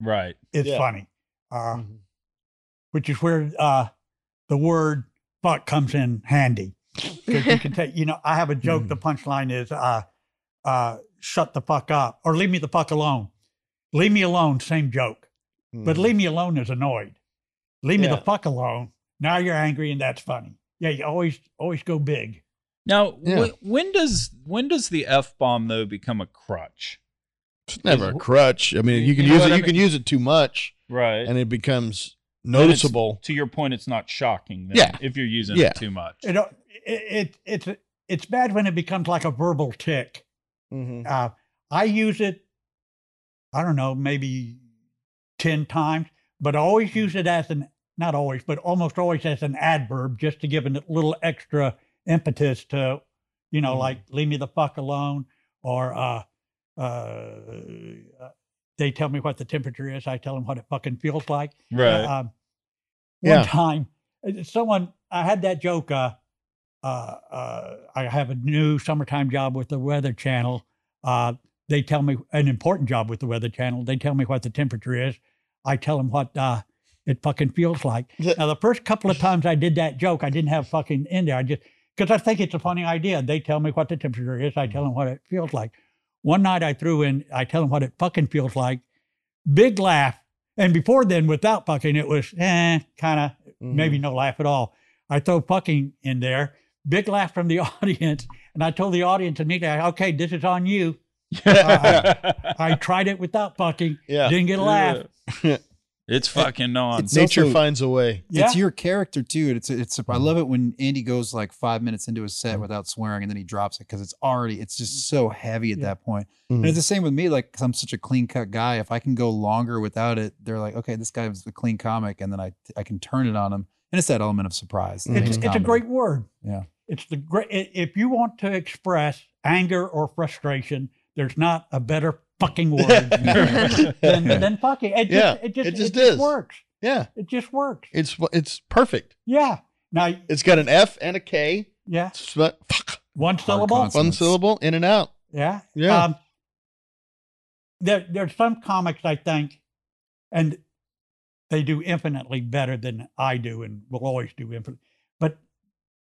right. is Yeah. funny, uh, Mhm. which is where uh, the word "fuck" comes in handy. 'Cause you can say, you know, I have a joke. The punchline is, uh, uh, "Shut the fuck up" or "Leave me the fuck alone." Leave me alone. Same joke, but hmm. leave me alone is annoyed. Leave me the fuck alone. Now you're angry, and that's funny. Yeah, you always always go big. Now, Yeah. wh- when does when does the f bomb though become a crutch? It's never a crutch. I mean, you can You use it. I You can use it too much, Right. and it becomes noticeable. to your point, it's not shocking. Then, Yeah. If you're using Yeah. it too much. You know, it, it it's it's bad when it becomes like a verbal tick. Mhm. Uh, I use it, I don't know, maybe 10 times, but I always use it as an, not always, but almost always as an adverb just to give it a little extra impetus to, you know, Mhm. like leave me the fuck alone or, uh, uh, they tell me what the temperature is. I tell them what it fucking feels like. Right. Um, Yeah. One time, uh, someone I had that joke. Uh, uh, uh, I have a new summertime job with the Weather Channel. Uh, they tell me an important job with the Weather Channel. They tell me what the temperature is. I tell them what uh, it fucking feels like. Now, the first couple of times I did that joke, I didn't have fucking in there. I just because I think it's a funny idea. They tell me what the temperature is. I tell them what it feels like. One night I threw in. I tell them what it fucking feels like. Big laugh. And before then, without fucking, it was eh, kind of Mhm. maybe no laugh at all. I throw fucking in there. Big laugh from the audience. And I told the audience immediately, okay, this is on you. I tried it without fucking. Yeah. Didn't get a laugh. it's fucking on. It's Nature also- finds a way. Yeah. It's your character too. It's it's. I Mm-hmm. love it when Andy goes like five minutes into a set without swearing and then he drops it because it's already. It's just so heavy at Yeah. that point. Mhm. And it's the same with me. Like I'm such a clean cut guy. If I can go longer without it, they're like, okay, this guy guy's a clean comic, and then I I can turn it on him, and it's that element of surprise. It's, it's a great word. Yeah. It's the great. If you want to express anger or frustration, there's not a better fucking word than, than fucking. It just, Yeah, it just, it just just is. works. Yeah, It just works. it's it's perfect. Yeah. Now, It's got an F and a K. yeah, It's fu- fuck, one syllable. consonant. one syllable, in and out. Yeah. Yeah. Um, there, there's some comics I think, and they do infinitely better than I do, and will always do infinite.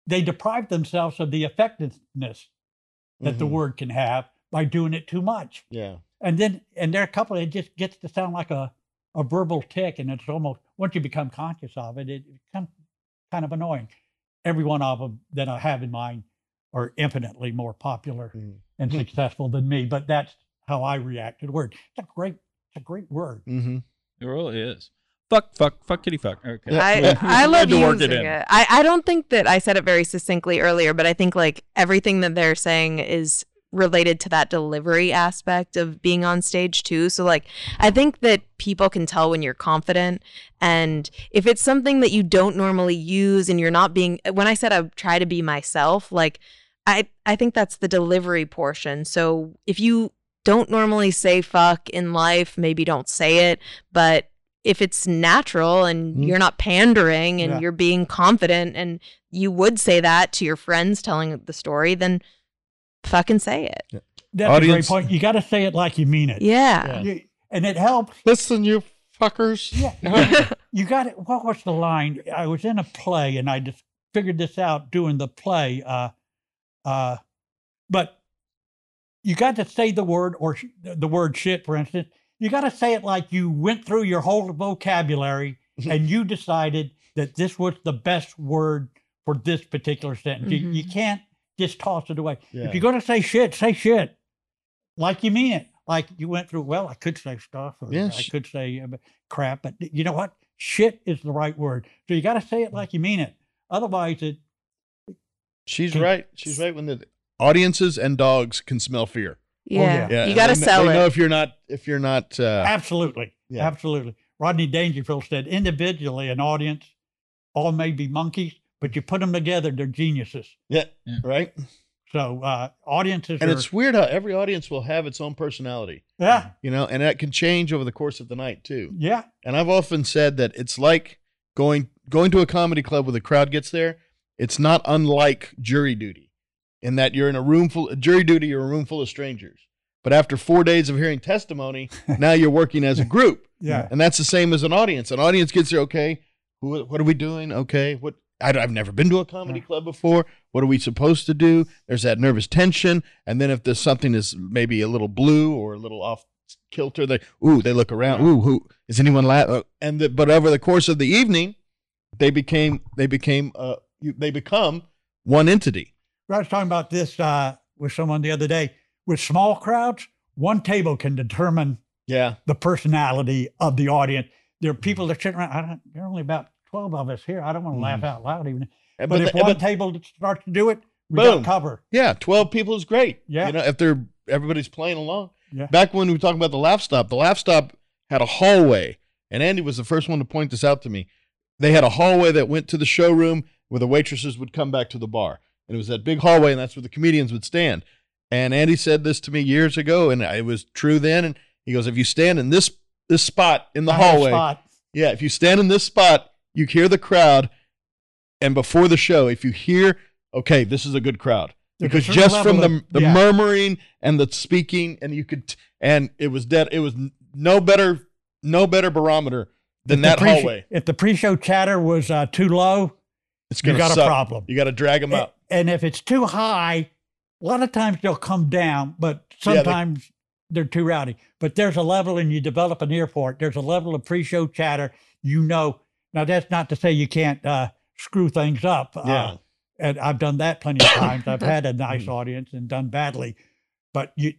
But they deprive themselves of the effectiveness that the Mhm. word can have by doing it too much. Yeah. and then and there are a couple it just gets to sound like a a verbal tick, and it's almost once you become conscious of it, it becomes kind of annoying. Every one of them that I have in mind are infinitely more popular Mm. and successful than me, but that's how I react to the word. It's a great, it's a great word. Mm-hmm. It really is. Fuck, fuck, fuckity fuck. Okay. I, I love to using it it. I, I don't think that I said it very succinctly earlier, but I think like everything that they're saying is related to that delivery aspect of being on stage too. So like I think that people can tell when you're confident and if it's something that you don't normally use and you're not being when I said I try to be myself, like I I think that's the delivery portion. So if you don't normally say fuck in life, maybe don't say it, but if it's natural and Mhm. you're not pandering and Yeah. you're being confident and you would say that to your friends telling the story, then fucking say it. That's Audience- a great point. You got to say it like you mean it. Yeah. You- and it helps. Listen, you fuckers. Yeah. you got it. What was the line? I was in a play and I just figured this out doing the play. Uh, uh, but you got to say the word or sh- the word shit, for instance. You got to say it like you went through your whole vocabulary and you decided that this was the best word for this particular sentence. You, you Mhm. can't just toss it away. Yeah. If you're going to say shit, say shit like you mean it. Like you went through, well, I could say stuff or Yeah, I could say uh, crap, but you know what? Shit is the right word. So you got to say it like you mean it. Otherwise, it, She's Can- right. She's right when the audiences and dogs can smell fear. Yeah. yeah. You got to they, kn- sell they know if you're not if you're not uh, absolutely, yeah. absolutely. Rodney Dangerfield said, individually, an audience all may be monkeys, but you put them together, they're geniuses. yeah, Yeah. right. So uh, audiences And are, it's weird how every audience will have its own personality, yeah, you know, and that can change over the course of the night too. yeah, And I've often said that it's like going going to a comedy club where the crowd gets there. It's not unlike jury duty, in that you're in a room full jury duty. You're a room full of strangers. But after four days of hearing testimony, now you're working as a group, yeah. and that's the same as an audience. An audience gets there. Okay, who, what are we doing? Okay, what? I, have never been to a comedy club before. What are we supposed to do? There's that nervous tension, and then if there's something is maybe a little blue or a little off kilter, they ooh they look around. Ooh, who is anyone laughing? And the, but over the course of the evening, they became they became uh you, they become one entity. I was talking about this uh, with someone the other day. With small crowds, one table can determine Yeah, the personality of the audience. There are people that sit around. I don't, there are only about twelve of us here. I don't want to laugh Mhm. out loud even. And- But, if the- one but- table starts to do it, we Boom. got cover. Yeah, twelve people is great. Yeah. you know if they're everybody's playing along. Yeah. Back when we were talking about the Laff Stop, the Laff Stop had a hallway, and Andy was the first one to point this out to me. They had a hallway that went to the showroom where the waitresses would come back to the bar, and it was that big hallway, and that's where the comedians would stand. And Andy said this to me years ago, and it was true then. And he goes, "If you stand in this this spot in the hallway, yeah, if you stand in this spot, you hear the crowd, and before the show, if you hear, okay, this is a good crowd, because just from the of- the yeah. murmuring and the speaking, and you could, and it was dead. It was no better, no better barometer than If that pre- hallway. If the pre-show chatter was uh, too low, It's you got suck. a problem. You got to drag them up. And if it's too high, a lot of times they'll come down, but Yeah, they- sometimes they're too rowdy. But there's a level, and you develop an ear for it. There's a level of pre-show chatter. You know. Now that's not to say you can't uh, screw things up. Yeah. Uh, and I've done that plenty of times. I've had a nice audience and done badly, but you,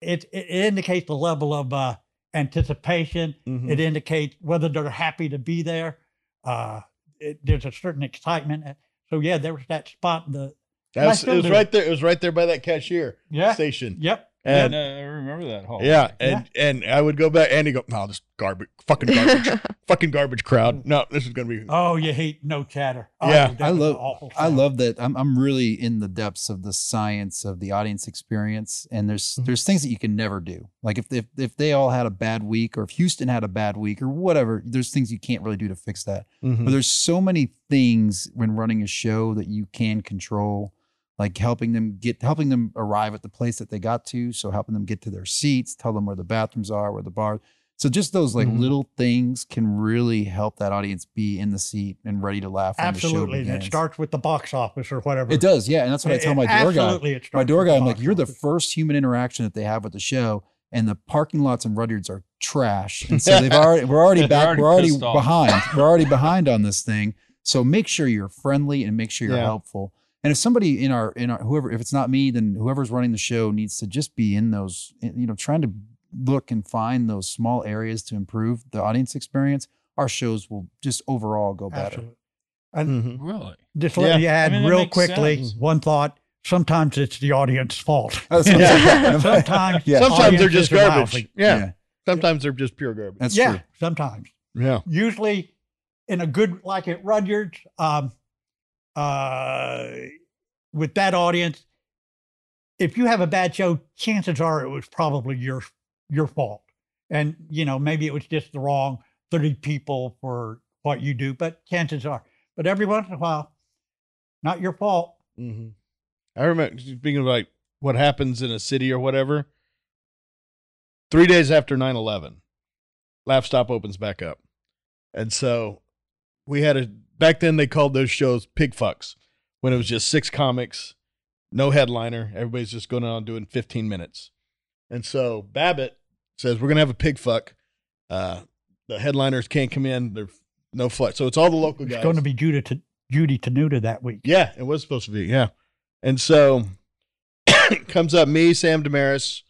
it it indicates the level of uh, anticipation. Mhm. It indicates whether they're happy to be there. Uh, it, there's a certain excitement. So yeah, there was that spot. The That's, it was right there. It was right there by that cashier yeah, station. yep. And And, uh, I remember that hall. Yeah, and and I would go back, and he go, no, this garbage, fucking garbage, fucking garbage crowd. No, this is gonna be. Oh, you hate no chatter. Oh, Yeah. I love awful I love that I'm I'm really in the depths of the science of the audience experience and there's Mhm. there's things that you can never do. Like if, if if they all had a bad week or if Houston had a bad week or whatever, there's things you can't really do to fix that. Mhm. But there's so many things when running a show that you can control, like helping them get helping them arrive at the place that they got to, so helping them get to their seats, tell them where the bathrooms are, where the bar. So just those like Mhm. little things can really help that audience be in the seat and ready to laugh when Absolutely. the show And it starts with the box office or whatever. It does, yeah, and that's what I tell my it- door guy. Absolutely. It My door guy, I'm like, you're the first human interaction that they have with the show, and the parking lots in Rudyard's are trash. And so they've already we're already back. already we're already pissed off. behind. We're already behind on this thing. So make sure you're friendly and make sure you're Yeah. helpful. And if somebody in our in our whoever if it's not me, then whoever's running the show needs to just be in those you know trying to look and find those small areas to improve the audience experience. Our shows will just overall go better. Absolutely. And Mhm. Really? just let Yeah. you add I mean, real quickly sense. one thought. Sometimes it's the audience's fault. That's Yeah. Sometimes, Yeah. Sometimes they're just garbage. lousy. Yeah. Sometimes they're just pure garbage. that's yeah, true. sometimes. Yeah. Usually, in a good like at Rudyard's, um, uh, with that audience, if you have a bad show, chances are it was probably your your fault, and you know maybe it was just the wrong thirty people for what you do, but chances are. But every once in a while, not your fault. Mm-hmm. I remember speaking like what happens in a city or whatever. Three days after 9 11, Laff Stop opens back up. And so we had a, back then they called those shows pig fucks when it was just six comics, no headliner. Everybody's just going on doing 15 minutes. And so Babbitt says, We're going to have a pig fuck. Uh, the headliners can't come in. They're no flight. So it's all the local It's guys. It's going to be Judy to Judy Tenuta that week. Yeah, it was supposed to be. Yeah. And so comes up me, Sam Damaris,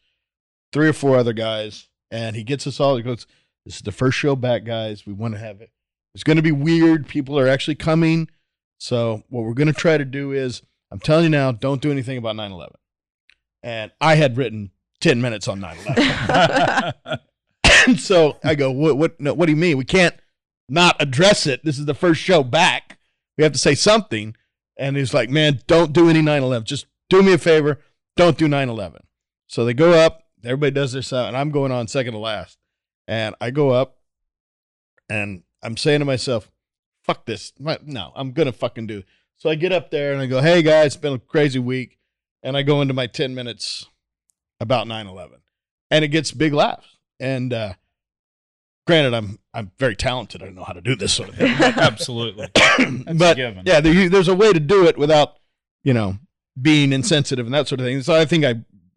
three or four other guys, and he gets us all. He goes, This is the first show back, guys. We want to have it. It's going to be weird. People are actually coming. So, what we're going to try to do is, I'm telling you now, don't do anything about 9 11. And I had written 10 minutes on 9 11. and so I go, what, what, no, what do you mean? We can't not address it. This is the first show back. We have to say something. And he's like, man, don't do any 9 11. Just do me a favor. Don't do 9 11. So they go up. Everybody does their sound. And I'm going on second to last. And I go up and I'm saying to myself, fuck this. No, I'm going to fucking do it. So I get up there and I go, hey guys, it's been a crazy week. And I go into my 10 minutes about 9 11. And it gets big laughs. And uh, granted, I'm I'm very talented. I don't know how to do this sort of thing. Absolutely. but given. yeah, there, there's a way to do it without, you know, being insensitive and that sort of thing. So I think I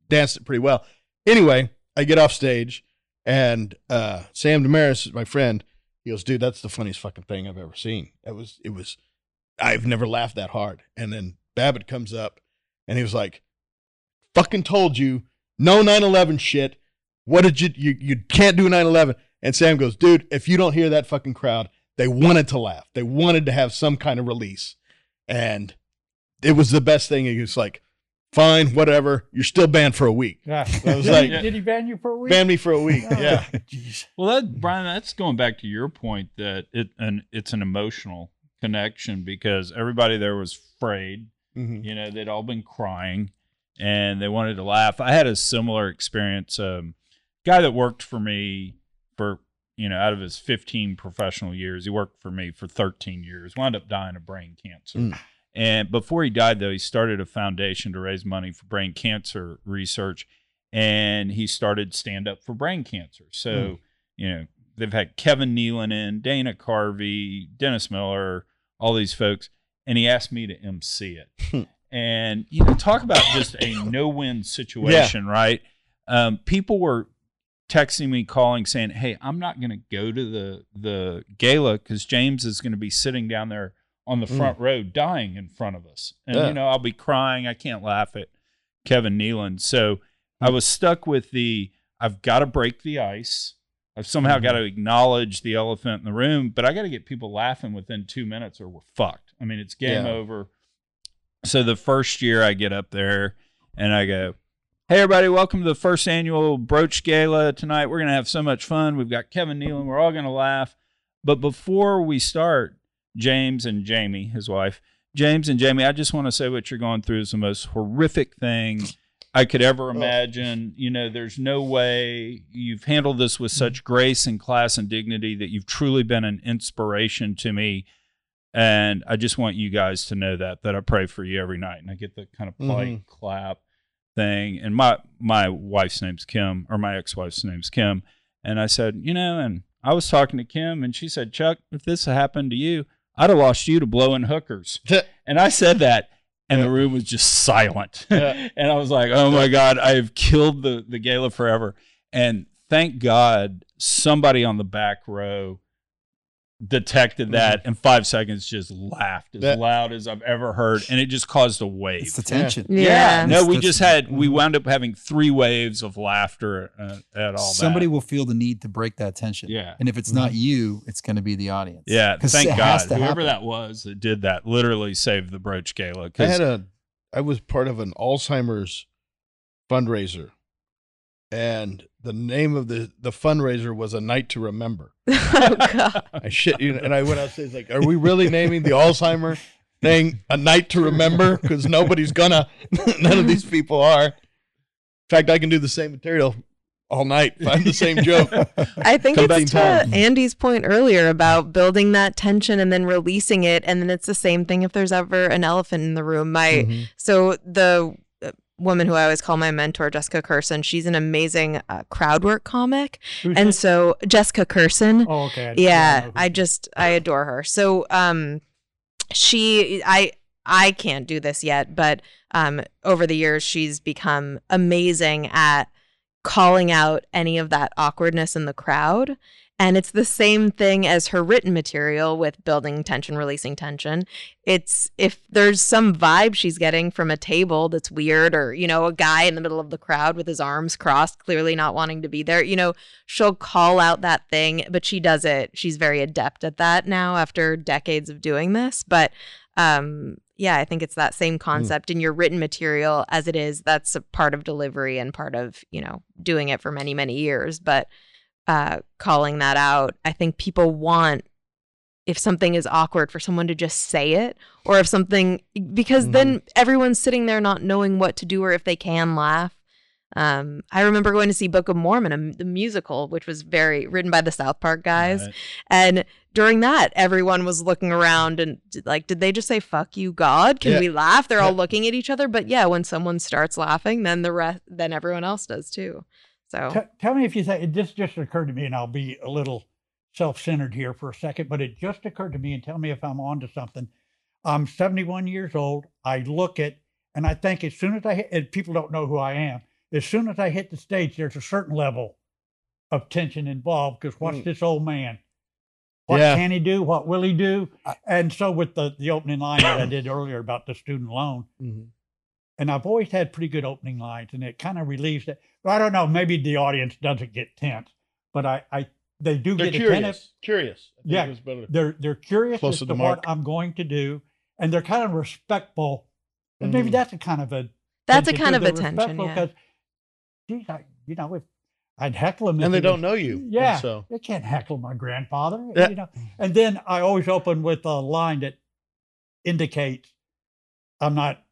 danced it pretty well. Anyway, I get off stage and uh, Sam Damaris, my friend, he goes, dude, that's the funniest fucking thing I've ever seen. It was, it was, I've never laughed that hard. And then Babbitt comes up and he was like, fucking told you, no 9 11 shit. What did you, you, you can't do 9 11. And Sam goes, dude, if you don't hear that fucking crowd, they wanted to laugh. They wanted to have some kind of release. And it was the best thing. He was like, fine, whatever. You're still banned for a week. Yeah. I was did, like- he, did he ban you for a week? Ban me for a week. Oh, Yeah. Jeez. Well, that Brian, that's going back to your point that it and it's an emotional connection because everybody there was afraid. Mhm. You know, they'd all been crying and they wanted to laugh. I had a similar experience. Um, guy that worked for me for you know out of his 15 professional years, he worked for me for 13 years. Wound up dying of brain cancer. Mm. And before he died, though, he started a foundation to raise money for brain cancer research, and he started stand up for brain cancer. So, Mm. you know, they've had Kevin Nealon in, Dana Carvey, Dennis Miller, all these folks, and he asked me to MC it. and you know, talk about just a no-win situation, right? Um, people were texting me, calling, saying, "Hey, I'm not going to go to the the gala because James is going to be sitting down there on the Mm. front row, dying in front of us, and Yeah. you know, I'll be crying. I can't laugh at Kevin Nealon." So I was stuck with the I've got to break the ice. I've somehow Mhm. got to acknowledge the elephant in the room, but I got to get people laughing within two minutes or we're fucked. I mean, it's game Yeah. over. So the first year I get up there and I go, Hey, everybody, welcome to the first annual Broach Gala tonight. We're going to have so much fun. We've got Kevin Nealon. We're all going to laugh. But before we start, James and Jamie, his wife, James and Jamie, I just want to say what you're going through is the most horrific thing I could ever oh. imagine. You know, there's no way you've handled this with such mm-hmm. grace and class and dignity that you've truly been an inspiration to me. And I just want you guys to know that that I pray for you every night, and I get the kind of polite mm-hmm. clap thing. And my my wife's name's Kim, or my ex wife's name's Kim, and I said, you know, and I was talking to Kim, and she said, Chuck, if this happened to you, I'd have lost you to blowing hookers. And I said that, and the room was just silent. Yeah. and I was like, oh my God, I've killed the, the gala forever. And thank God somebody on the back row detected that and five seconds just laughed as That- loud as I've ever heard. And it just caused a wave. It's the tension. Yeah. No, we That's- just had, we wound up having three waves of laughter uh, at all Somebody that. will feel the need to break that tension. Yeah. And if it's not you, it's going to be the audience. Yeah, 'Cause thank it has God. to Whoever happen. that was that did that literally saved the Broach Gala. I 'cause- had a, I was part of an Alzheimer's fundraiser, and the name of the the fundraiser was a night to remember. oh god. I shit you, and I went outside. Like, are we really naming the Alzheimer thing a night to remember? Because nobody's gonna. None of these people are. In fact, I can do the same material all night. Find the same joke. I think Come it's to back time. Andy's point earlier about building that tension and then releasing it, and then it's the same thing if there's ever an elephant in the room. My Mhm. so the woman who I always call my mentor, Jessica Kirson, she's an amazing uh, crowd work comic, Who's and so Jessica Kirson. oh, okay. I- yeah i just i adore her. So um she i i can't do this yet but um over the years she's become amazing at calling out any of that awkwardness in the crowd and it's the same thing as her written material with building tension releasing tension. It's if there's some vibe she's getting from a table that's weird or you know a guy in the middle of the crowd with his arms crossed clearly not wanting to be there you know she'll call out that thing but she does it. She's very adept at that now after decades of doing this. But um yeah i think it's that same concept in your written material as it is. That's a part of delivery and part of you know doing it for many many years. But uh calling that out i think people want if something is awkward for someone to just say it or if something because then everyone's sitting there not knowing what to do or if they can laugh um, I remember going to see Book of Mormon, a, the musical, which was very written by the South Park guys. Right. And during that, everyone was looking around and like, did they just say "fuck you, God"? Can Yeah. we laugh? They're all looking at each other. But yeah, when someone starts laughing, then the rest, then everyone else does too. So T- tell me if you think this just occurred to me, and I'll be a little self-centered here for a second, but it just occurred to me, and tell me if I'm onto something. I'm 71 years old. I look at, and I think as soon as I hit, and people don't know who I am, as soon as I hit the stage, there's a certain level of tension involved because what's Mm. this old man? What Yeah. can he do? What will he do? I- and so with the the opening line that I did earlier about the student loan, Mhm. And I've always had pretty good opening lines, and it kind of relieves it. But I don't know, maybe the audience doesn't get tense, but I, I they do They're get attentive. curious. Curious. I Yeah. They're they're curious Close as to to the what. I'm going to do, and they're kind of respectful. And maybe Mhm. that's a kind of a that's a kind too. of They're attention. respectful Yeah. Because, geez, I, you know, if I'd heckle them, if and they don't was- know you. Yeah, So they can't heckle my grandfather. Yeah. You know, and then I always open with a line that indicates I'm not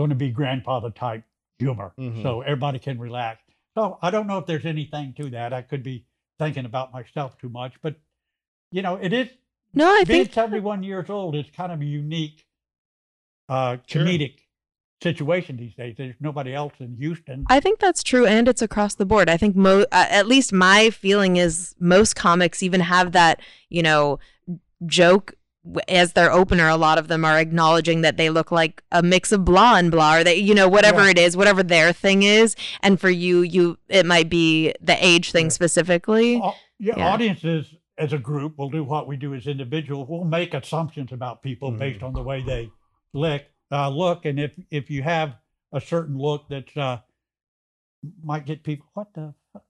going to be grandfather type humor, Mhm. so everybody can relax. So I don't know if there's anything to that. I could be thinking about myself too much, but you know, it is No, I being think 71 years old is kind of a unique uh, Sure. comedic situation these days. There's nobody else in Houston. I think that's true, and it's across the board. I think mo- uh, at least my feeling is most comics even have that, you know, joke w- as their opener. A lot of them are acknowledging that they look like a mix of blah and blah, or they, you know, whatever Yeah. it is, whatever their thing is. And for you, you it might be the age thing Right. specifically. Au- yeah, Yeah. audiences as a group will do what we do as individuals. We'll make assumptions about people Mhm. based on the way they look. Uh, look, and if if you have a certain look that uh, might get people, what the, fuck?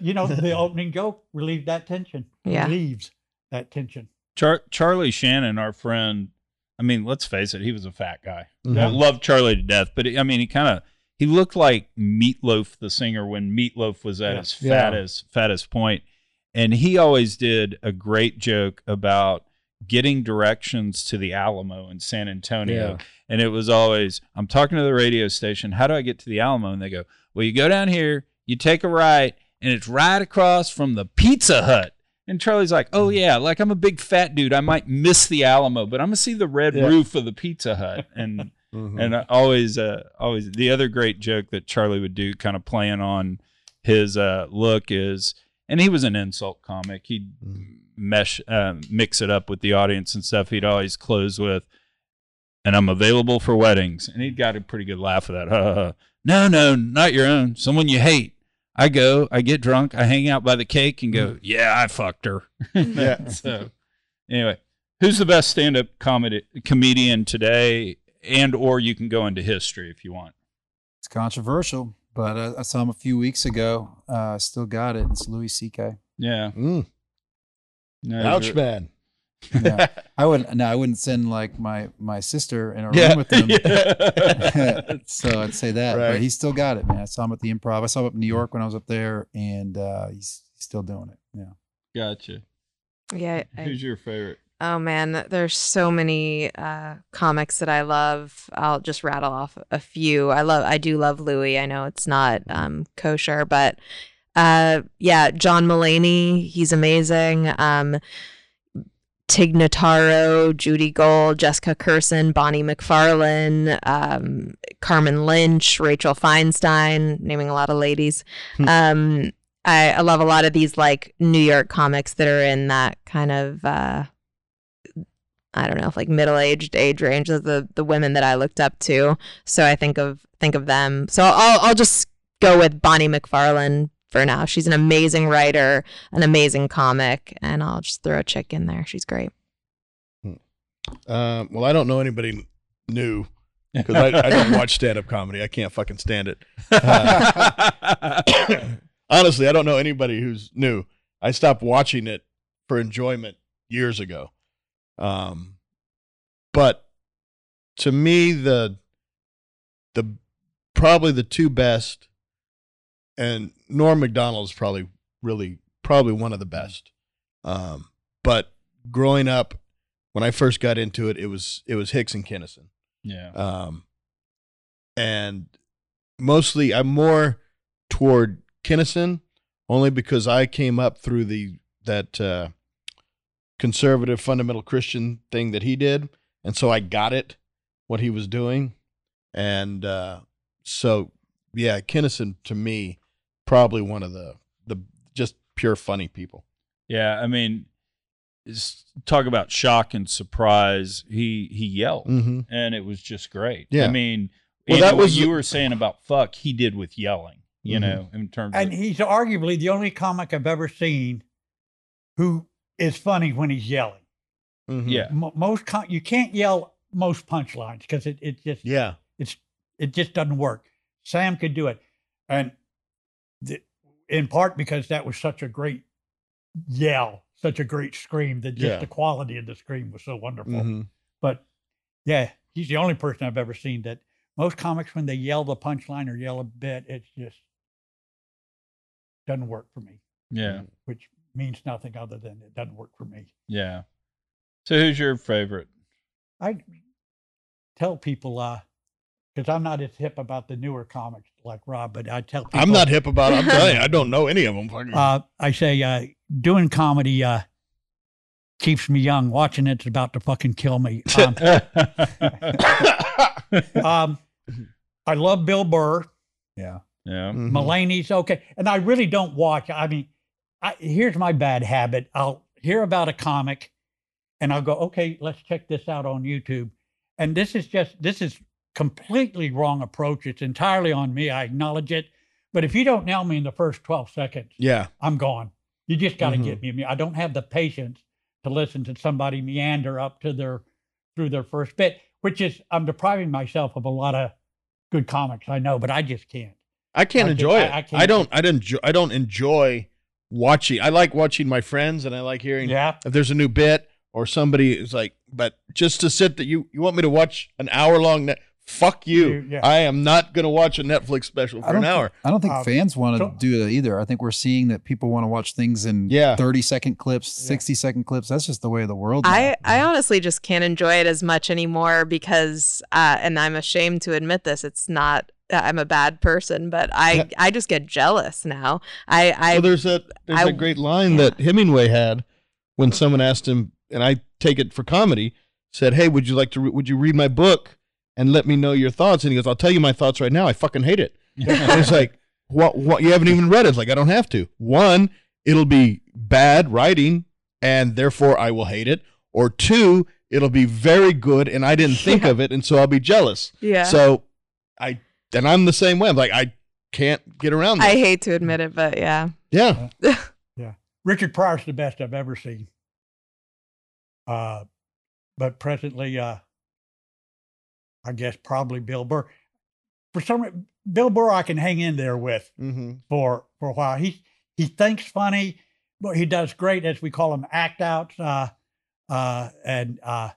you know, the opening joke relieves that tension. Yeah. relieves that tension. Char- Charlie Shannon, our friend. I mean, let's face it, he was a fat guy. Mhm. I love Charlie to death, but I mean, he kind of he looked like Meatloaf, the singer, when Meatloaf was at Yeah. his Yeah. fattest fattest point, and he always did a great joke about getting directions to the Alamo in San Antonio. Yeah. And it was always, I'm talking to the radio station. How do I get to the Alamo? And they go, Well, you go down here, you take a right, and it's right across from the Pizza Hut. And Charlie's like, Oh, yeah, like I'm a big fat dude. I might miss the Alamo, but I'm to see the red Yeah. roof of the Pizza Hut. And, Mhm. and I always, uh, always, the other great joke that Charlie would do, kind of playing on his uh, look, is, and he was an insult comic. He'd Mhm. mesh, uh, mix it up with the audience and stuff. He'd always close with, and I'm available for weddings. And he'd got a pretty good laugh of that. Ha, ha, ha. no, no, not your own. Someone you hate. I go, I get drunk, I hang out by the cake and go, yeah, I fucked her. Yeah. so anyway, who's the best stand-up comedy comedian today, and or you can go into history if you want. It's controversial, but I, I saw him a few weeks ago. Uh, I still got it. It's Louis C.K. Yeah. Mm. No, Ouch, man. Yeah. I wouldn't. No, I wouldn't send like my my sister in a Yeah. room with him. Yeah. so I'd say that, Right. but he still got it, man. I saw him at the Improv. I saw him up in New York when I was up there, and uh, he's, he's still doing it. Yeah. gotcha. Yeah. I- Who's your favorite? Oh man, there's so many uh, comics that I love. I'll just rattle off a few. I love, I do love Louis. I know it's not um, kosher, but uh, yeah, John Mulaney, he's amazing. Um, Tig Notaro, Judy Gold, Jessica Kirson, Bonnie McFarlane, um, Carmen Lynch, Rachel Feinstein, naming a lot of ladies. Hmm. um, I, I love a lot of these like New York comics that are in that kind of uh, I don't know, like middle aged age range of the the women that I looked up to. So I think of think of them. So I'll I'll just go with Bonnie McFarlane for now. She's an amazing writer, an amazing comic, and I'll just throw a chick in there. She's great. Um, well, I don't know anybody new because I, I don't watch stand up comedy. I can't fucking stand it. Honestly, I don't know anybody who's new. I stopped watching it for enjoyment years ago. Um, but to me, the the probably the two best, and Norm Macdonald is probably really probably one of the best. Um, but growing up, when I first got into it, it was it was Hicks and Kinison. yeah. Um, and mostly I'm more toward Kinison only because I came up through the that uh, conservative fundamental Christian thing that he did, and so I got it what he was doing, and uh, so yeah, Kinison to me probably one of the the just pure funny people. Yeah, I mean, talk about shock and surprise. He he yelled, Mm-hmm. and it was just great. Yeah. I mean, Well, and that what was- you were saying about fuck. He did with yelling. You Mhm. know, in terms And of he's arguably the only comic I've ever seen who is funny when he's yelling. Mm-hmm. yeah, Mo most com- you can't yell most punchlines because it, it just yeah, it's it just doesn't work. Sam could do it, and the, in part because that was such a great yell, such a great scream that just Yeah. the quality of the scream was so wonderful. Mhm. But yeah, he's the only person I've ever seen that most comics when they yell the punchline or yell a bit, it's just doesn't work for me, yeah, which means nothing other than it doesn't work for me. yeah. So, who's your favorite? I tell people, uh, because I'm not as hip about the newer comics like Rob, but I tell people, I'm not hip about. it. I'm telling you, I don't know any of them. Fucking- Uh, I say, uh, doing comedy uh, keeps me young. Watching it's about to fucking kill me. Um, um, I love Bill Burr. Yeah. yeah, Mhm. Mulaney's okay, and I really don't watch. I mean, I, here's my bad habit: I'll hear about a comic, and I'll go, "Okay, let's check this out on YouTube." And this is just this is completely wrong approach. It's entirely on me. I acknowledge it, but if you don't nail me in the first twelve seconds, Yeah. I'm gone. You just got to Mhm. get me. I don't have the patience to listen to somebody meander up to their through their first bit, which is I'm depriving myself of a lot of good comics. I know, but I just can't. I can't I enjoy can- it. I- I I, can't- I don't. I don't. Enjoy, I don't enjoy watching. I like watching my friends, and I like hearing Yeah. if there's a new bit or somebody is like. But just to sit that you you want me to watch an hour long. Net, fuck you. You- yeah. I am not going to watch a Netflix special for an thi- hour. I don't think Um, fans want to do that either. I think we're seeing that people want to watch things in Yeah. 30 second clips, 60 second clips. That's just the way of the world. now. I, I honestly just can't enjoy it as much anymore because, uh, and I'm ashamed to admit this, it's not, I'm a bad person, but I, Yeah. I just get jealous now. I, I, well, there's a there's I- a great line yeah. that Hemingway had when someone asked him, and I take it for comedy. Said, "Hey, would you like to? Re- would you read my book and let me know your thoughts?" And he goes, "I'll tell you my thoughts right now. I fucking hate it." And it's like, what? What? You haven't even read it. It's like I don't have to. One, it'll be bad writing, and therefore I will hate it. Or two, it'll be very good, and I didn't think Yeah. of it, and so I'll be jealous. yeah. So I and I'm the same way. I'm like I can't get around this. I hate to admit it, but yeah. yeah. yeah. Richard Pryor's the best I've ever seen. Uh, but presently, uh, I guess probably Bill Burr. For some Bill Burr, I can hang in there with Mm-hmm. for for a while. He he thinks funny, but he does great as we call him act outs. Uh, uh, and uh,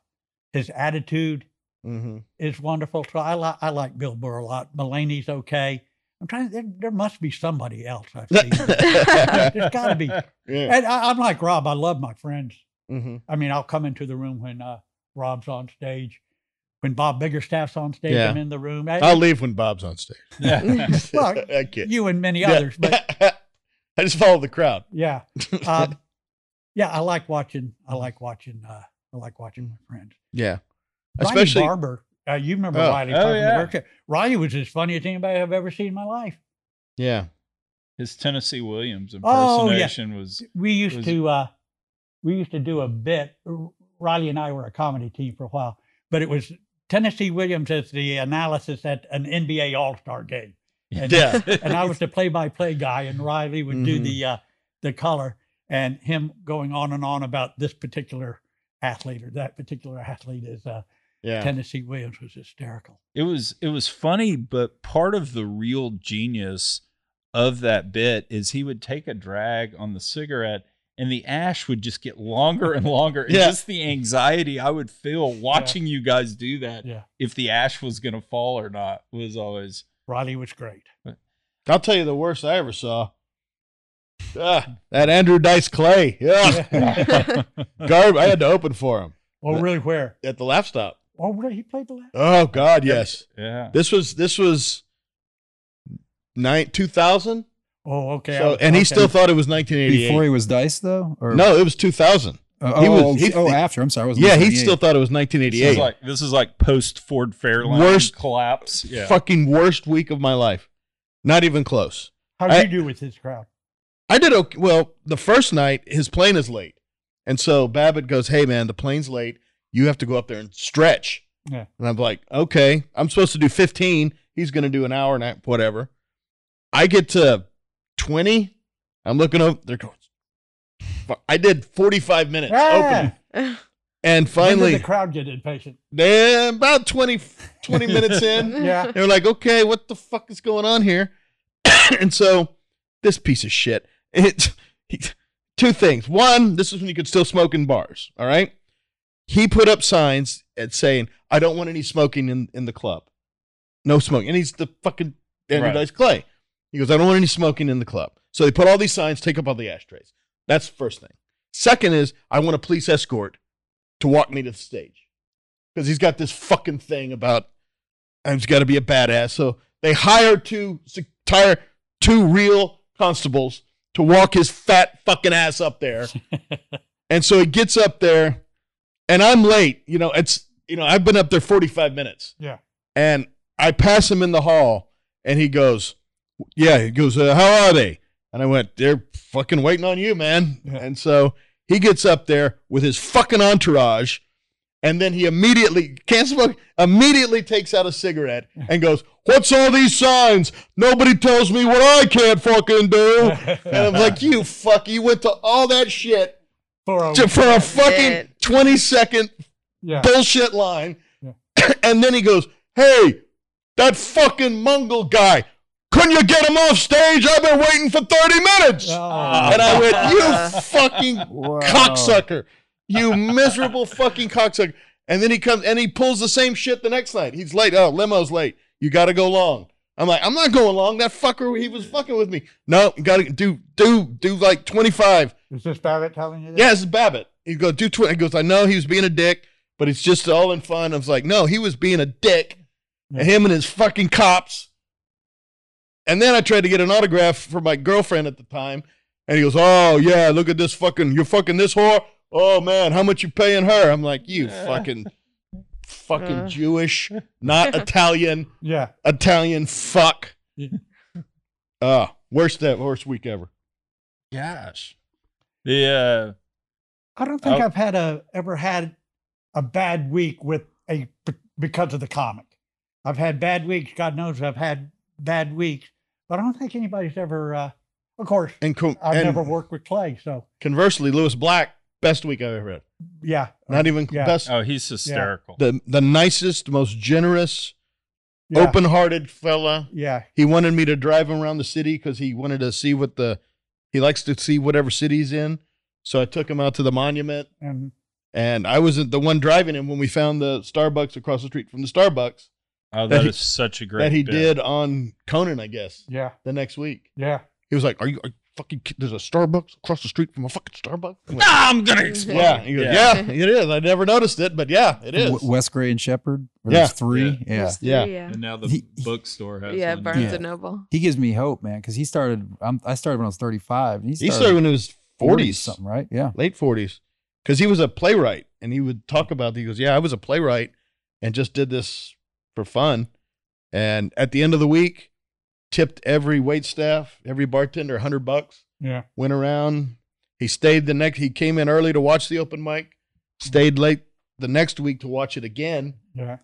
his attitude Mm-hmm. is wonderful. So I like I like Bill Burr a lot. Mulaney's okay. I'm trying. There, there must be somebody else I've seen. There's got to be. Yeah. And I, I'm like Rob. I love my friends. Mm-hmm. I mean, I'll come into the room when uh, Rob's on stage. When Bob Biggerstaff's on stage, Yeah. I'm in the room. I- I'll leave when Bob's on stage. Well, I kid. you and many others, but I just follow the crowd. yeah, um, yeah. I like watching. I like watching. Uh, I like watching my friends. Yeah. Riley Especially Barber. Uh, you remember Oh. Riley? Oh, from the yeah. Riley was as funny as anybody I've ever seen in my life. yeah. His Tennessee Williams Oh, yeah. impersonation was We used Was- to. Uh, we used to do a bit. Riley and I were a comedy team for a while, but it was Tennessee Williams as the analysis at an NBA All Star game. And, Yeah. and I was the play-by-play guy, and Riley would do Mhm. the uh, the color, and him going on and on about this particular athlete or that particular athlete is uh, Yeah. Tennessee Williams was hysterical. it was it was funny, but part of the real genius of that bit is he would take a drag on the cigarette and the ash would just get longer and longer. And Yeah. just the anxiety I would feel watching you guys do that Yeah, if the ash was gonna fall or not was always Riley was great. I'll tell you the worst I ever saw. Ah, that Andrew Dice Clay. Yeah. Garb. I had to open for him oh, really? Where? at the Laff Stop. Oh, really? He played the last. Oh God, yes. yeah. This was this was nine two thousand. Oh, okay. So and he still thought it was 1988. Before he was Dice, though? Or, No, it was two thousand. Oh, he was- oh, he- oh, after. I'm sorry. I was Yeah, he still thought it was 1988. This is like this is like post Ford Fairlane Worst collapse. Yeah. Fucking worst week of my life. Not even close. How did I- you do with his crowd? I did okay. Well, the first night his plane is late, and so Babbitt goes, "Hey man, the plane's late. You have to go up there and stretch." Yeah. And I'm like, "Okay, I'm supposed to do 15. He's going to do an hour and a- whatever." I get to 20. I'm looking up. They're going. I did 45 minutes Ah! open, and When finally, did the crowd get impatient? then about 20, 20 minutes in, Yeah. they're like, okay, what the fuck is going on here? and so this piece of shit, it, he, two things. One, this is when you could still smoke in bars. All right. He put up signs at saying, I don't want any smoking in, in the club. No smoking. And he's the fucking Andrew Right. Dice Clay. He goes, I don't want any smoking in the club. So they put all these signs, take up all the ashtrays. That's the first thing. Second is, I want a police escort to walk me to the stage because he's got this fucking thing about I've got to be a badass. So they hire two tire two real constables to walk his fat fucking ass up there. and so he gets up there, and I'm late. You know, it's you know I've been up there 45 minutes, Yeah. and I pass him in the hall, and he goes, "Yeah." He goes, uh, "How are they?" And I went, "They're fucking waiting on you, man." Yeah. And so he gets up there with his fucking entourage. And then he immediately can't smoke. Immediately takes out a cigarette and goes, "What's all these signs? Nobody tells me what I can't fucking do." And I'm like, "You fuck! You went to all that shit For a, to, for a fucking Shit. 20 second yeah. bullshit line." Yeah. And then he goes, "Hey, that fucking Mongol guy, couldn't you get him off stage? I've been waiting for 30 minutes." Oh. And I went, "You fucking Wow. cocksucker. You miserable fucking cocksucker. And then he comes and he pulls the same shit the next night. He's late. Oh, limo's late. You got to go long. I'm like, I'm not going long. That fucker, he was fucking with me. No, you got to do, do, do like 25. Is this Babbitt telling you that? Yeah, this is Babbitt. He goes, do 20. He goes, I know he was being a dick, but it's just all in fun. I was like, no, he was being a dick. And him and his fucking cops. And then I tried to get an autograph for my girlfriend at the time. And he goes, Oh, yeah, look at this fucking, you're fucking this whore? Oh, man, how much you paying her? I'm like, You fucking, fucking Uh. Jewish, not Italian, Yeah. Italian fuck. Yeah. Uh, worst, that worst week ever. Gosh. The I don't think Oh. I've had a ever had a bad week with a because of the comic. I've had bad weeks. God knows I've had bad weeks, but I don't think anybody's ever. Uh, of course, And, co- I've and never worked with Clay, so conversely, Lewis Black, best week I've ever had. yeah. Not even yeah. best. Oh, he's hysterical. The the nicest, most generous, yeah, open-hearted fella. Yeah, He wanted me to drive him around the city because he wanted to see what the he likes to see whatever city he's in. So I took him out to the monument, and and I wasn't the one driving him when we found the Starbucks across the street from the Starbucks Oh, that that he- is such a great that he bit. did on Conan, I guess, yeah, the next week. yeah. He was like, "Are you, are you fucking? kid- There's a Starbucks across the street from a fucking Starbucks." I went, Ah, I'm gonna explode. yeah, he goes, Yeah. yeah. it is. I never noticed it, but yeah, it is. W- West Gray and Shepherd. Yeah. There's three. Yeah. Yeah. There's three, Yeah. yeah. And now the He- bookstore has Yeah, one. Barnes Yeah. and Noble. He gives me hope, man, because he started. I'm, I started when I was 35. And he he started, started when he was 40s, something, right? Yeah. late 40s, because he was a playwright, and he would talk about. He goes, "Yeah, I was a playwright, and just did this for fun." And at the end of the week, tipped every wait staff, every bartender, a hundred bucks. Yeah. Went around. He stayed the next. He came in early to watch the open mic. Stayed late the next week to watch it again. Yeah.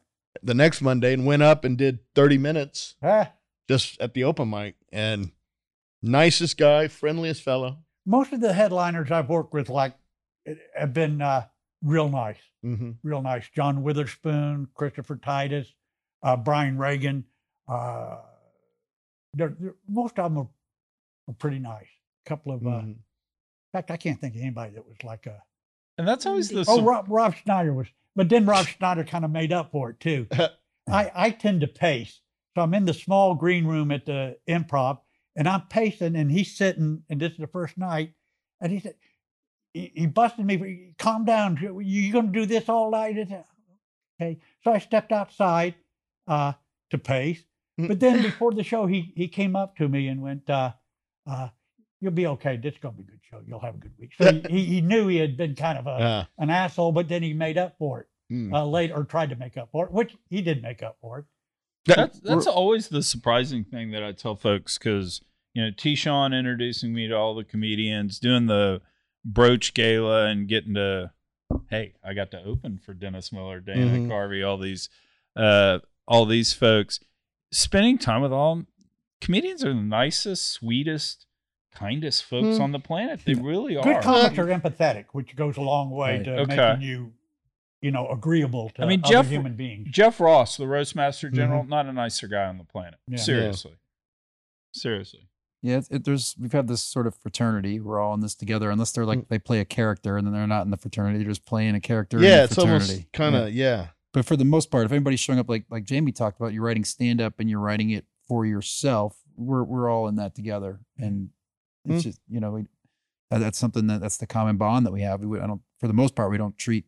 The next Monday, and went up and did 30 minutes Ah, just at the open mic. And nicest guy, friendliest fellow. most of the headliners I've worked with, like, have been uh, real nice, Mm-hmm. real nice. John Witherspoon, Christopher Titus, uh, Brian Regan. Uh, they're, they're- most of them are, are pretty nice. A couple of, uh, Mm-hmm. in fact, I can't think of anybody that was like a. And that's always the Oh, Rob, Rob Schneider was, but then Rob Schneider kind of made up for it too. I, I tend to pace. So I'm in the small green room at the improv and I'm pacing and he's sitting, and this is the first night. And he said, he, he busted me, calm down. You're going to do this all night? Okay. So I stepped outside uh, to pace. But then before the show, he, he came up to me and went, uh, uh, You'll be okay. This is going to be a good show. You'll have a good week. So he, he, he knew he had been kind of a, Uh, an asshole, but then he made up for it mm. uh, later, or tried to make up for it, which he did make up for it. that's that's always the surprising thing that I tell folks because you know T. Sean introducing me to all the comedians, doing the Broach gala, and getting to hey, I got to open for Dennis Miller, Dana Mhm. Carvey, all these uh, all these folks. Spending time with all comedians are the nicest, sweetest, kindest folks Hmm. on the planet. They really Good are. comics are empathetic, which goes a long way Right. to Okay. making you, you know, agreeable to I mean, other Jeff- human beings. Jeff Ross, the roastmaster general, not a nicer guy on the planet. Yeah. Seriously, seriously. Yeah, it's- it, there's we've had this sort of fraternity. We're all in this together, unless they're like they play a character and then they're not in the fraternity. They're just playing a character. in yeah, the it's fraternity. almost kind Yeah. of yeah. But for the most part, if anybody's showing up like like Jamie talked about, you're writing stand up and you're writing it for yourself. We're we're all in that together, and it's Mm. just you know we, that, that's something that that's the common bond that we have. We, I don't for the most part we don't treat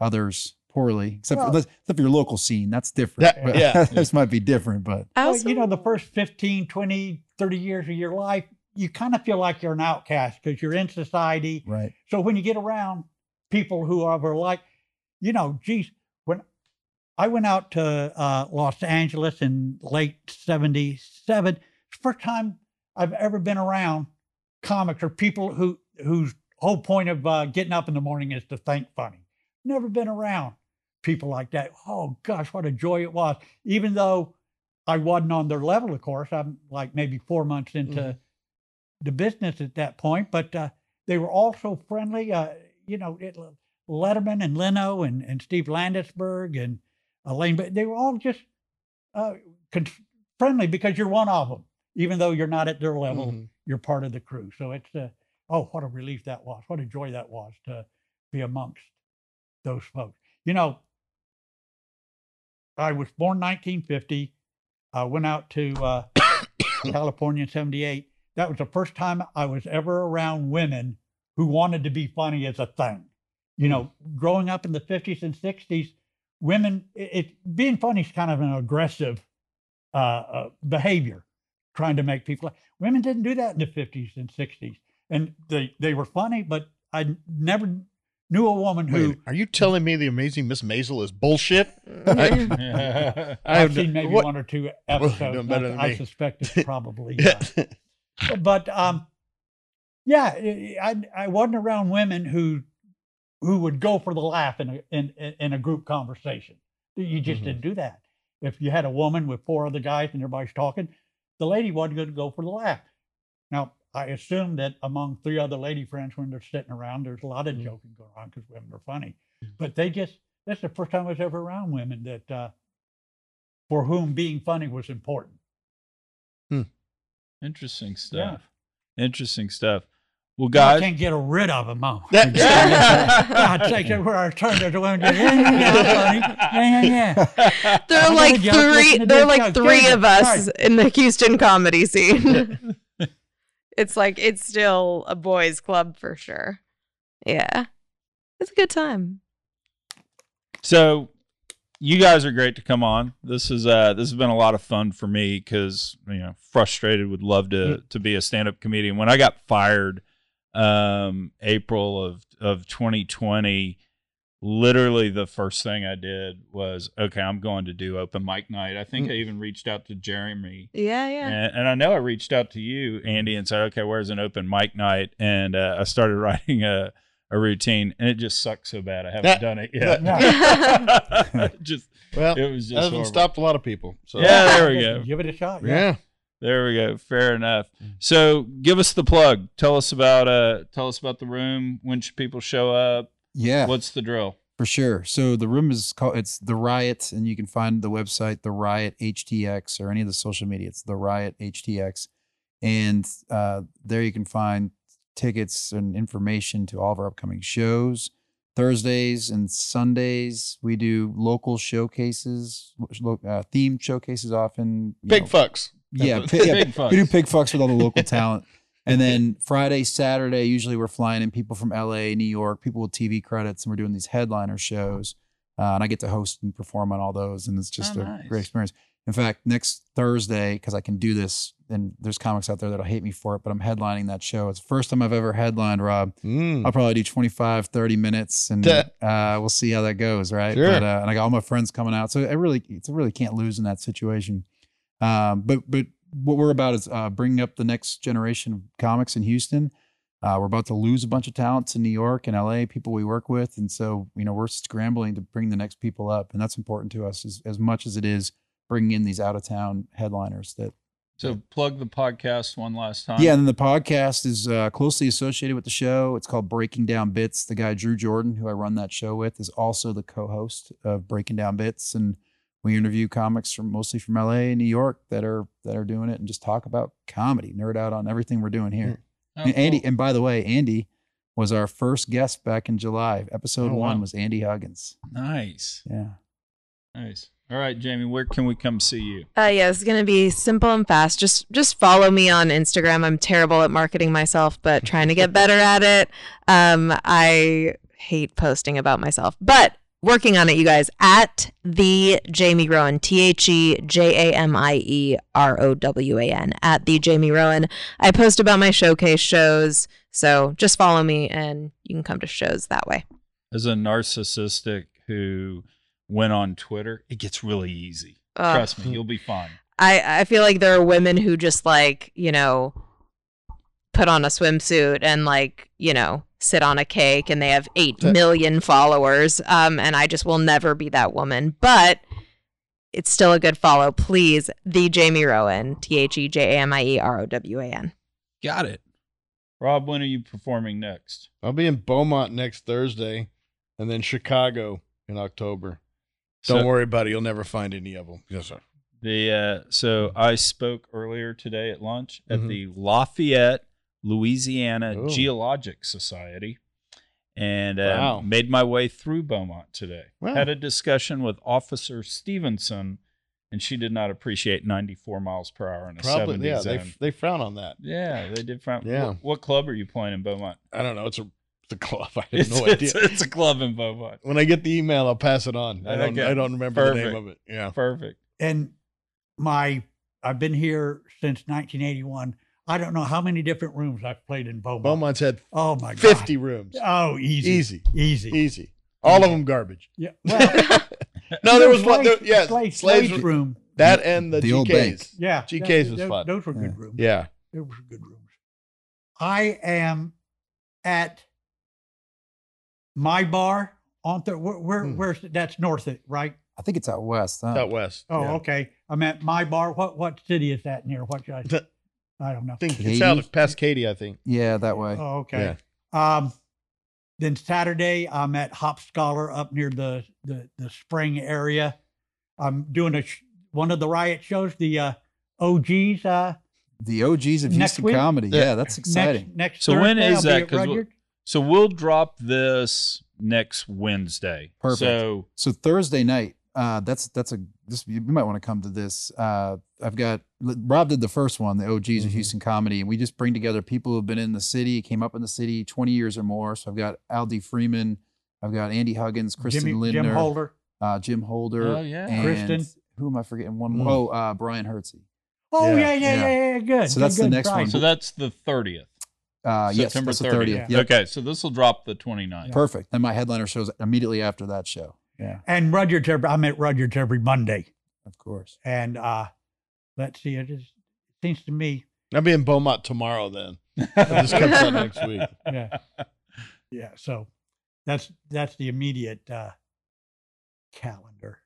others poorly, except Well- for except for your local scene. That's different. That- But yeah. this might be different, but I Well, you know, the first 15, 20, 30 years of your life, you kind of feel like you're an outcast because you're in society. right. So when you get around people who are like, you know, geez, when I went out to uh, Los Angeles in late 77, first time I've ever been around comics or people who whose whole point of uh, getting up in the morning is to think funny. Never been around people like that. Oh gosh, what a joy it was. Even though I wasn't on their level, of course, I'm like maybe four months into Mhm. the business at that point, but uh, they were all so friendly. Uh, you know, it, Letterman and Leno and, and Steve Landesberg and Elaine, but they were all just uh, con- friendly because you're one of them. Even though you're not at their level, Mhm. you're part of the crew. So it's uh, oh, what a relief that was! What a joy that was to be amongst those folks. You know, I was born 1950. I went out to uh, California in '78. That was the first time I was ever around women who wanted to be funny as a thing. You know, growing up in the 50s and 60s, women, it, it being funny is kind of an aggressive uh, uh, behavior, trying to make people. Women didn't do that in the 50s and 60s, and they they were funny, but I never knew a woman who. Wait, are you telling me the amazing Miss Maisel is bullshit? I've I've seen maybe what- one or two episodes. doing better I, I suspect it's probably. Uh, but um, yeah, I, I I wasn't around women who who would go for the laugh in a in in a group conversation. You just Mhm. didn't do that. If you had a woman with four other guys and everybody's talking, the lady wasn't going to go for the laugh. Now, I assume that among three other lady friends, when they're sitting around, there's a lot of Mm. joking going on because women are funny. But they just, that's the first time I was ever around women that, uh, for whom being funny was important. Hmm. Interesting Yeah. stuff. Interesting stuff. Well, God I can't get rid of them. Oh. That- God sakes, where I turned, there's one, yeah, yeah, yeah, funny. yeah, yeah, yeah. There I are like three. listen to There are like joke, three of us right. in the Houston comedy scene. it's like it's still a boys' club for sure. Yeah, it's a good time. so you guys are great to come on. This is uh this has been a lot of fun for me because you know frustrated would love to to be a stand up comedian. When I got fired, um April of of 2020, literally the first thing I did was okay, I'm going to do open mic night. I think Mm. I even reached out to Jeremy Yeah, yeah. And, and I know I reached out to you, Andy, and said, "Okay, where's an open mic night?" And uh, I started writing a, a routine, and it just sucks so bad I haven't Yeah. done it yet. just well, it was that just hasn't horrible. stopped a lot of people. So Yeah, there we go. Give it a shot. yeah. There we go. Fair enough. So, give us the plug. Tell us about uh, tell us about the room. When should people show up? Yeah, What's the drill? for sure. So the room is called it's the Riot, and you can find the website the Riot HTX or any of the social media. It's the Riot HTX, and uh, there you can find tickets and information to all of our upcoming shows. Thursdays and Sundays we do local showcases, uh, themed showcases often. Big know, fucks. Yeah, yeah, Big fucks. we do pig fucks with all the local talent. And then Friday, Saturday, usually we're flying in people from LA, New York, people with TV credits, and we're doing these headliner shows. Uh, and I get to host and perform on all those, and it's just Oh, a nice. great experience. In fact, next Thursday, because I can do this, and there's comics out there that'll hate me for it, but I'm headlining that show. It's the first time I've ever headlined, Rob. Mm. I'll probably do 25, 30 minutes, and uh, we'll see how that goes, right? Sure. But, uh, and I got all my friends coming out, so I really, it's really can't lose in that situation. Um, but but what we're about is uh, bringing up the next generation of comics in Houston. Uh, we're about to lose a bunch of talents in New York and LA, people we work with, and so you know we're scrambling to bring the next people up, and that's important to us as, as much as it is bringing in these out of town headliners that So, plug the podcast one last time. yeah, and then the podcast is uh, closely associated with the show. It's called Breaking Down Bits. The guy Drew Jordan, who I run that show with, is also the co-host of Breaking Down Bits, and we interview comics from mostly from LA and New York that are that are doing it, and just talk about comedy, nerd out on everything we're doing here. Oh, and Andy, cool. and by the way, Andy was our first guest back in July. Episode Oh, wow. one was Andy Huggins. Nice. Yeah. Nice. All right, Jamie, where can we come see you? Uh, yeah, it's gonna be simple and fast. Just just follow me on Instagram. I'm terrible at marketing myself, but trying to get better at it. Um, I hate posting about myself, but working on it, you guys. At the Jamie Rowan, T H E J A M I E R O W A N. At the Jamie Rowan. I post about my showcase shows, so just follow me, and you can come to shows that way. As a narcissistic who went on Twitter, it gets really easy. Ugh. Trust me, you'll be fine. I I feel like there are women who just like you know put on a swimsuit and like you know sit on a cake and they have 8 million followers um and I just will never be that woman but it's still a good follow please the Jamie Rowan T H E J A M I E R O W A N Got it. Rob, when are you performing next? I'll be in Beaumont next Thursday, and then Chicago in October. Don't So- worry about it. You'll never find any of them. Yes, sir. The uh, so I spoke earlier today at lunch at Mhm. the Lafayette, Louisiana Oh. Geologic Society, and uh, Wow. made my way through Beaumont today. Wow. Had a discussion with Officer Stevenson, and she did not appreciate 94 miles per hour in a 70 yeah. zone. They, they frown on that. yeah, they did. frown. Yeah. What, what club are you playing in Beaumont? I don't know. It's a it's a club. I have It's, no idea. it's, it's a club in Beaumont. when I get the email, I'll pass it on. I don't. Okay. I don't remember the name of it. Yeah. Perfect. And my, I've been here since 1981. I don't know how many different rooms I've played in Beaumont. Beaumont's had Oh my God. 50 rooms. Oh, easy. Easy. Easy. Easy. All of them garbage. Yeah. Well, No, there was one. Slade- There, yeah, Slave, Slade's Slade's room. that and the, The old GKs. bank. Yeah. GKs th- was th- fun. Those were Yeah. good rooms. Yeah. Those were good rooms. I am at my bar on the where, where Hmm. where's that's north of right I think it's out west. Huh? Out west. Oh, Yeah. okay. I'm at my bar. What what city is that near? What should I? Th- I don't know. I think it's Katy? out past Katy, I think. Yeah, that way. Oh, okay. Um, then Saturday, I'm at Hop Scholar up near the the, the spring area. I'm doing a sh- one of the riot shows, the uh, OGs. Uh, The OGs of Houston week? comedy. Yeah. Yeah, that's exciting. Next, next So when Thursday, is I'll that? at 'Cause we- Rudyard. So we'll drop this next Wednesday. Perfect. So So Thursday night, uh, that's that's a this you might want to come to this. Uh, I've got Rob did the first one, the OGs of Mhm. Houston comedy, and we just bring together people who have been in the city, came up in the city twenty years or more. So I've got Aldi Freeman, I've got Andy Huggins, Kristen Jimmy, Lindner, Jim Holder. Uh, Jim Holder, Oh, yeah. and Kristen. Who am I forgetting? One Mm. more. Oh, uh, Brian Hertzy. Oh Yeah. yeah, yeah, yeah, Yeah. yeah. Good. So good, that's the next Right. one. so that's the thirtieth. Uh, yes, September that's the 30th. 30th. Yep. Okay, so this will drop the 29th. Perfect. And my headliner shows immediately after that show. Yeah, And Rudyard's every, I'm at Rudyard's every Monday. of course. And uh, let's see, it, is, it seems to me, I'll be in Beaumont tomorrow then. This comes out next week. yeah, yeah. So that's that's the immediate uh, calendar.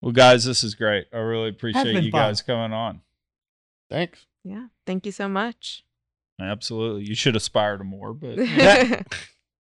Well, guys, this is great. I really appreciate you fun. guys coming on. Thanks. Yeah. Thank you so much. Absolutely. You should aspire to more, but Yeah.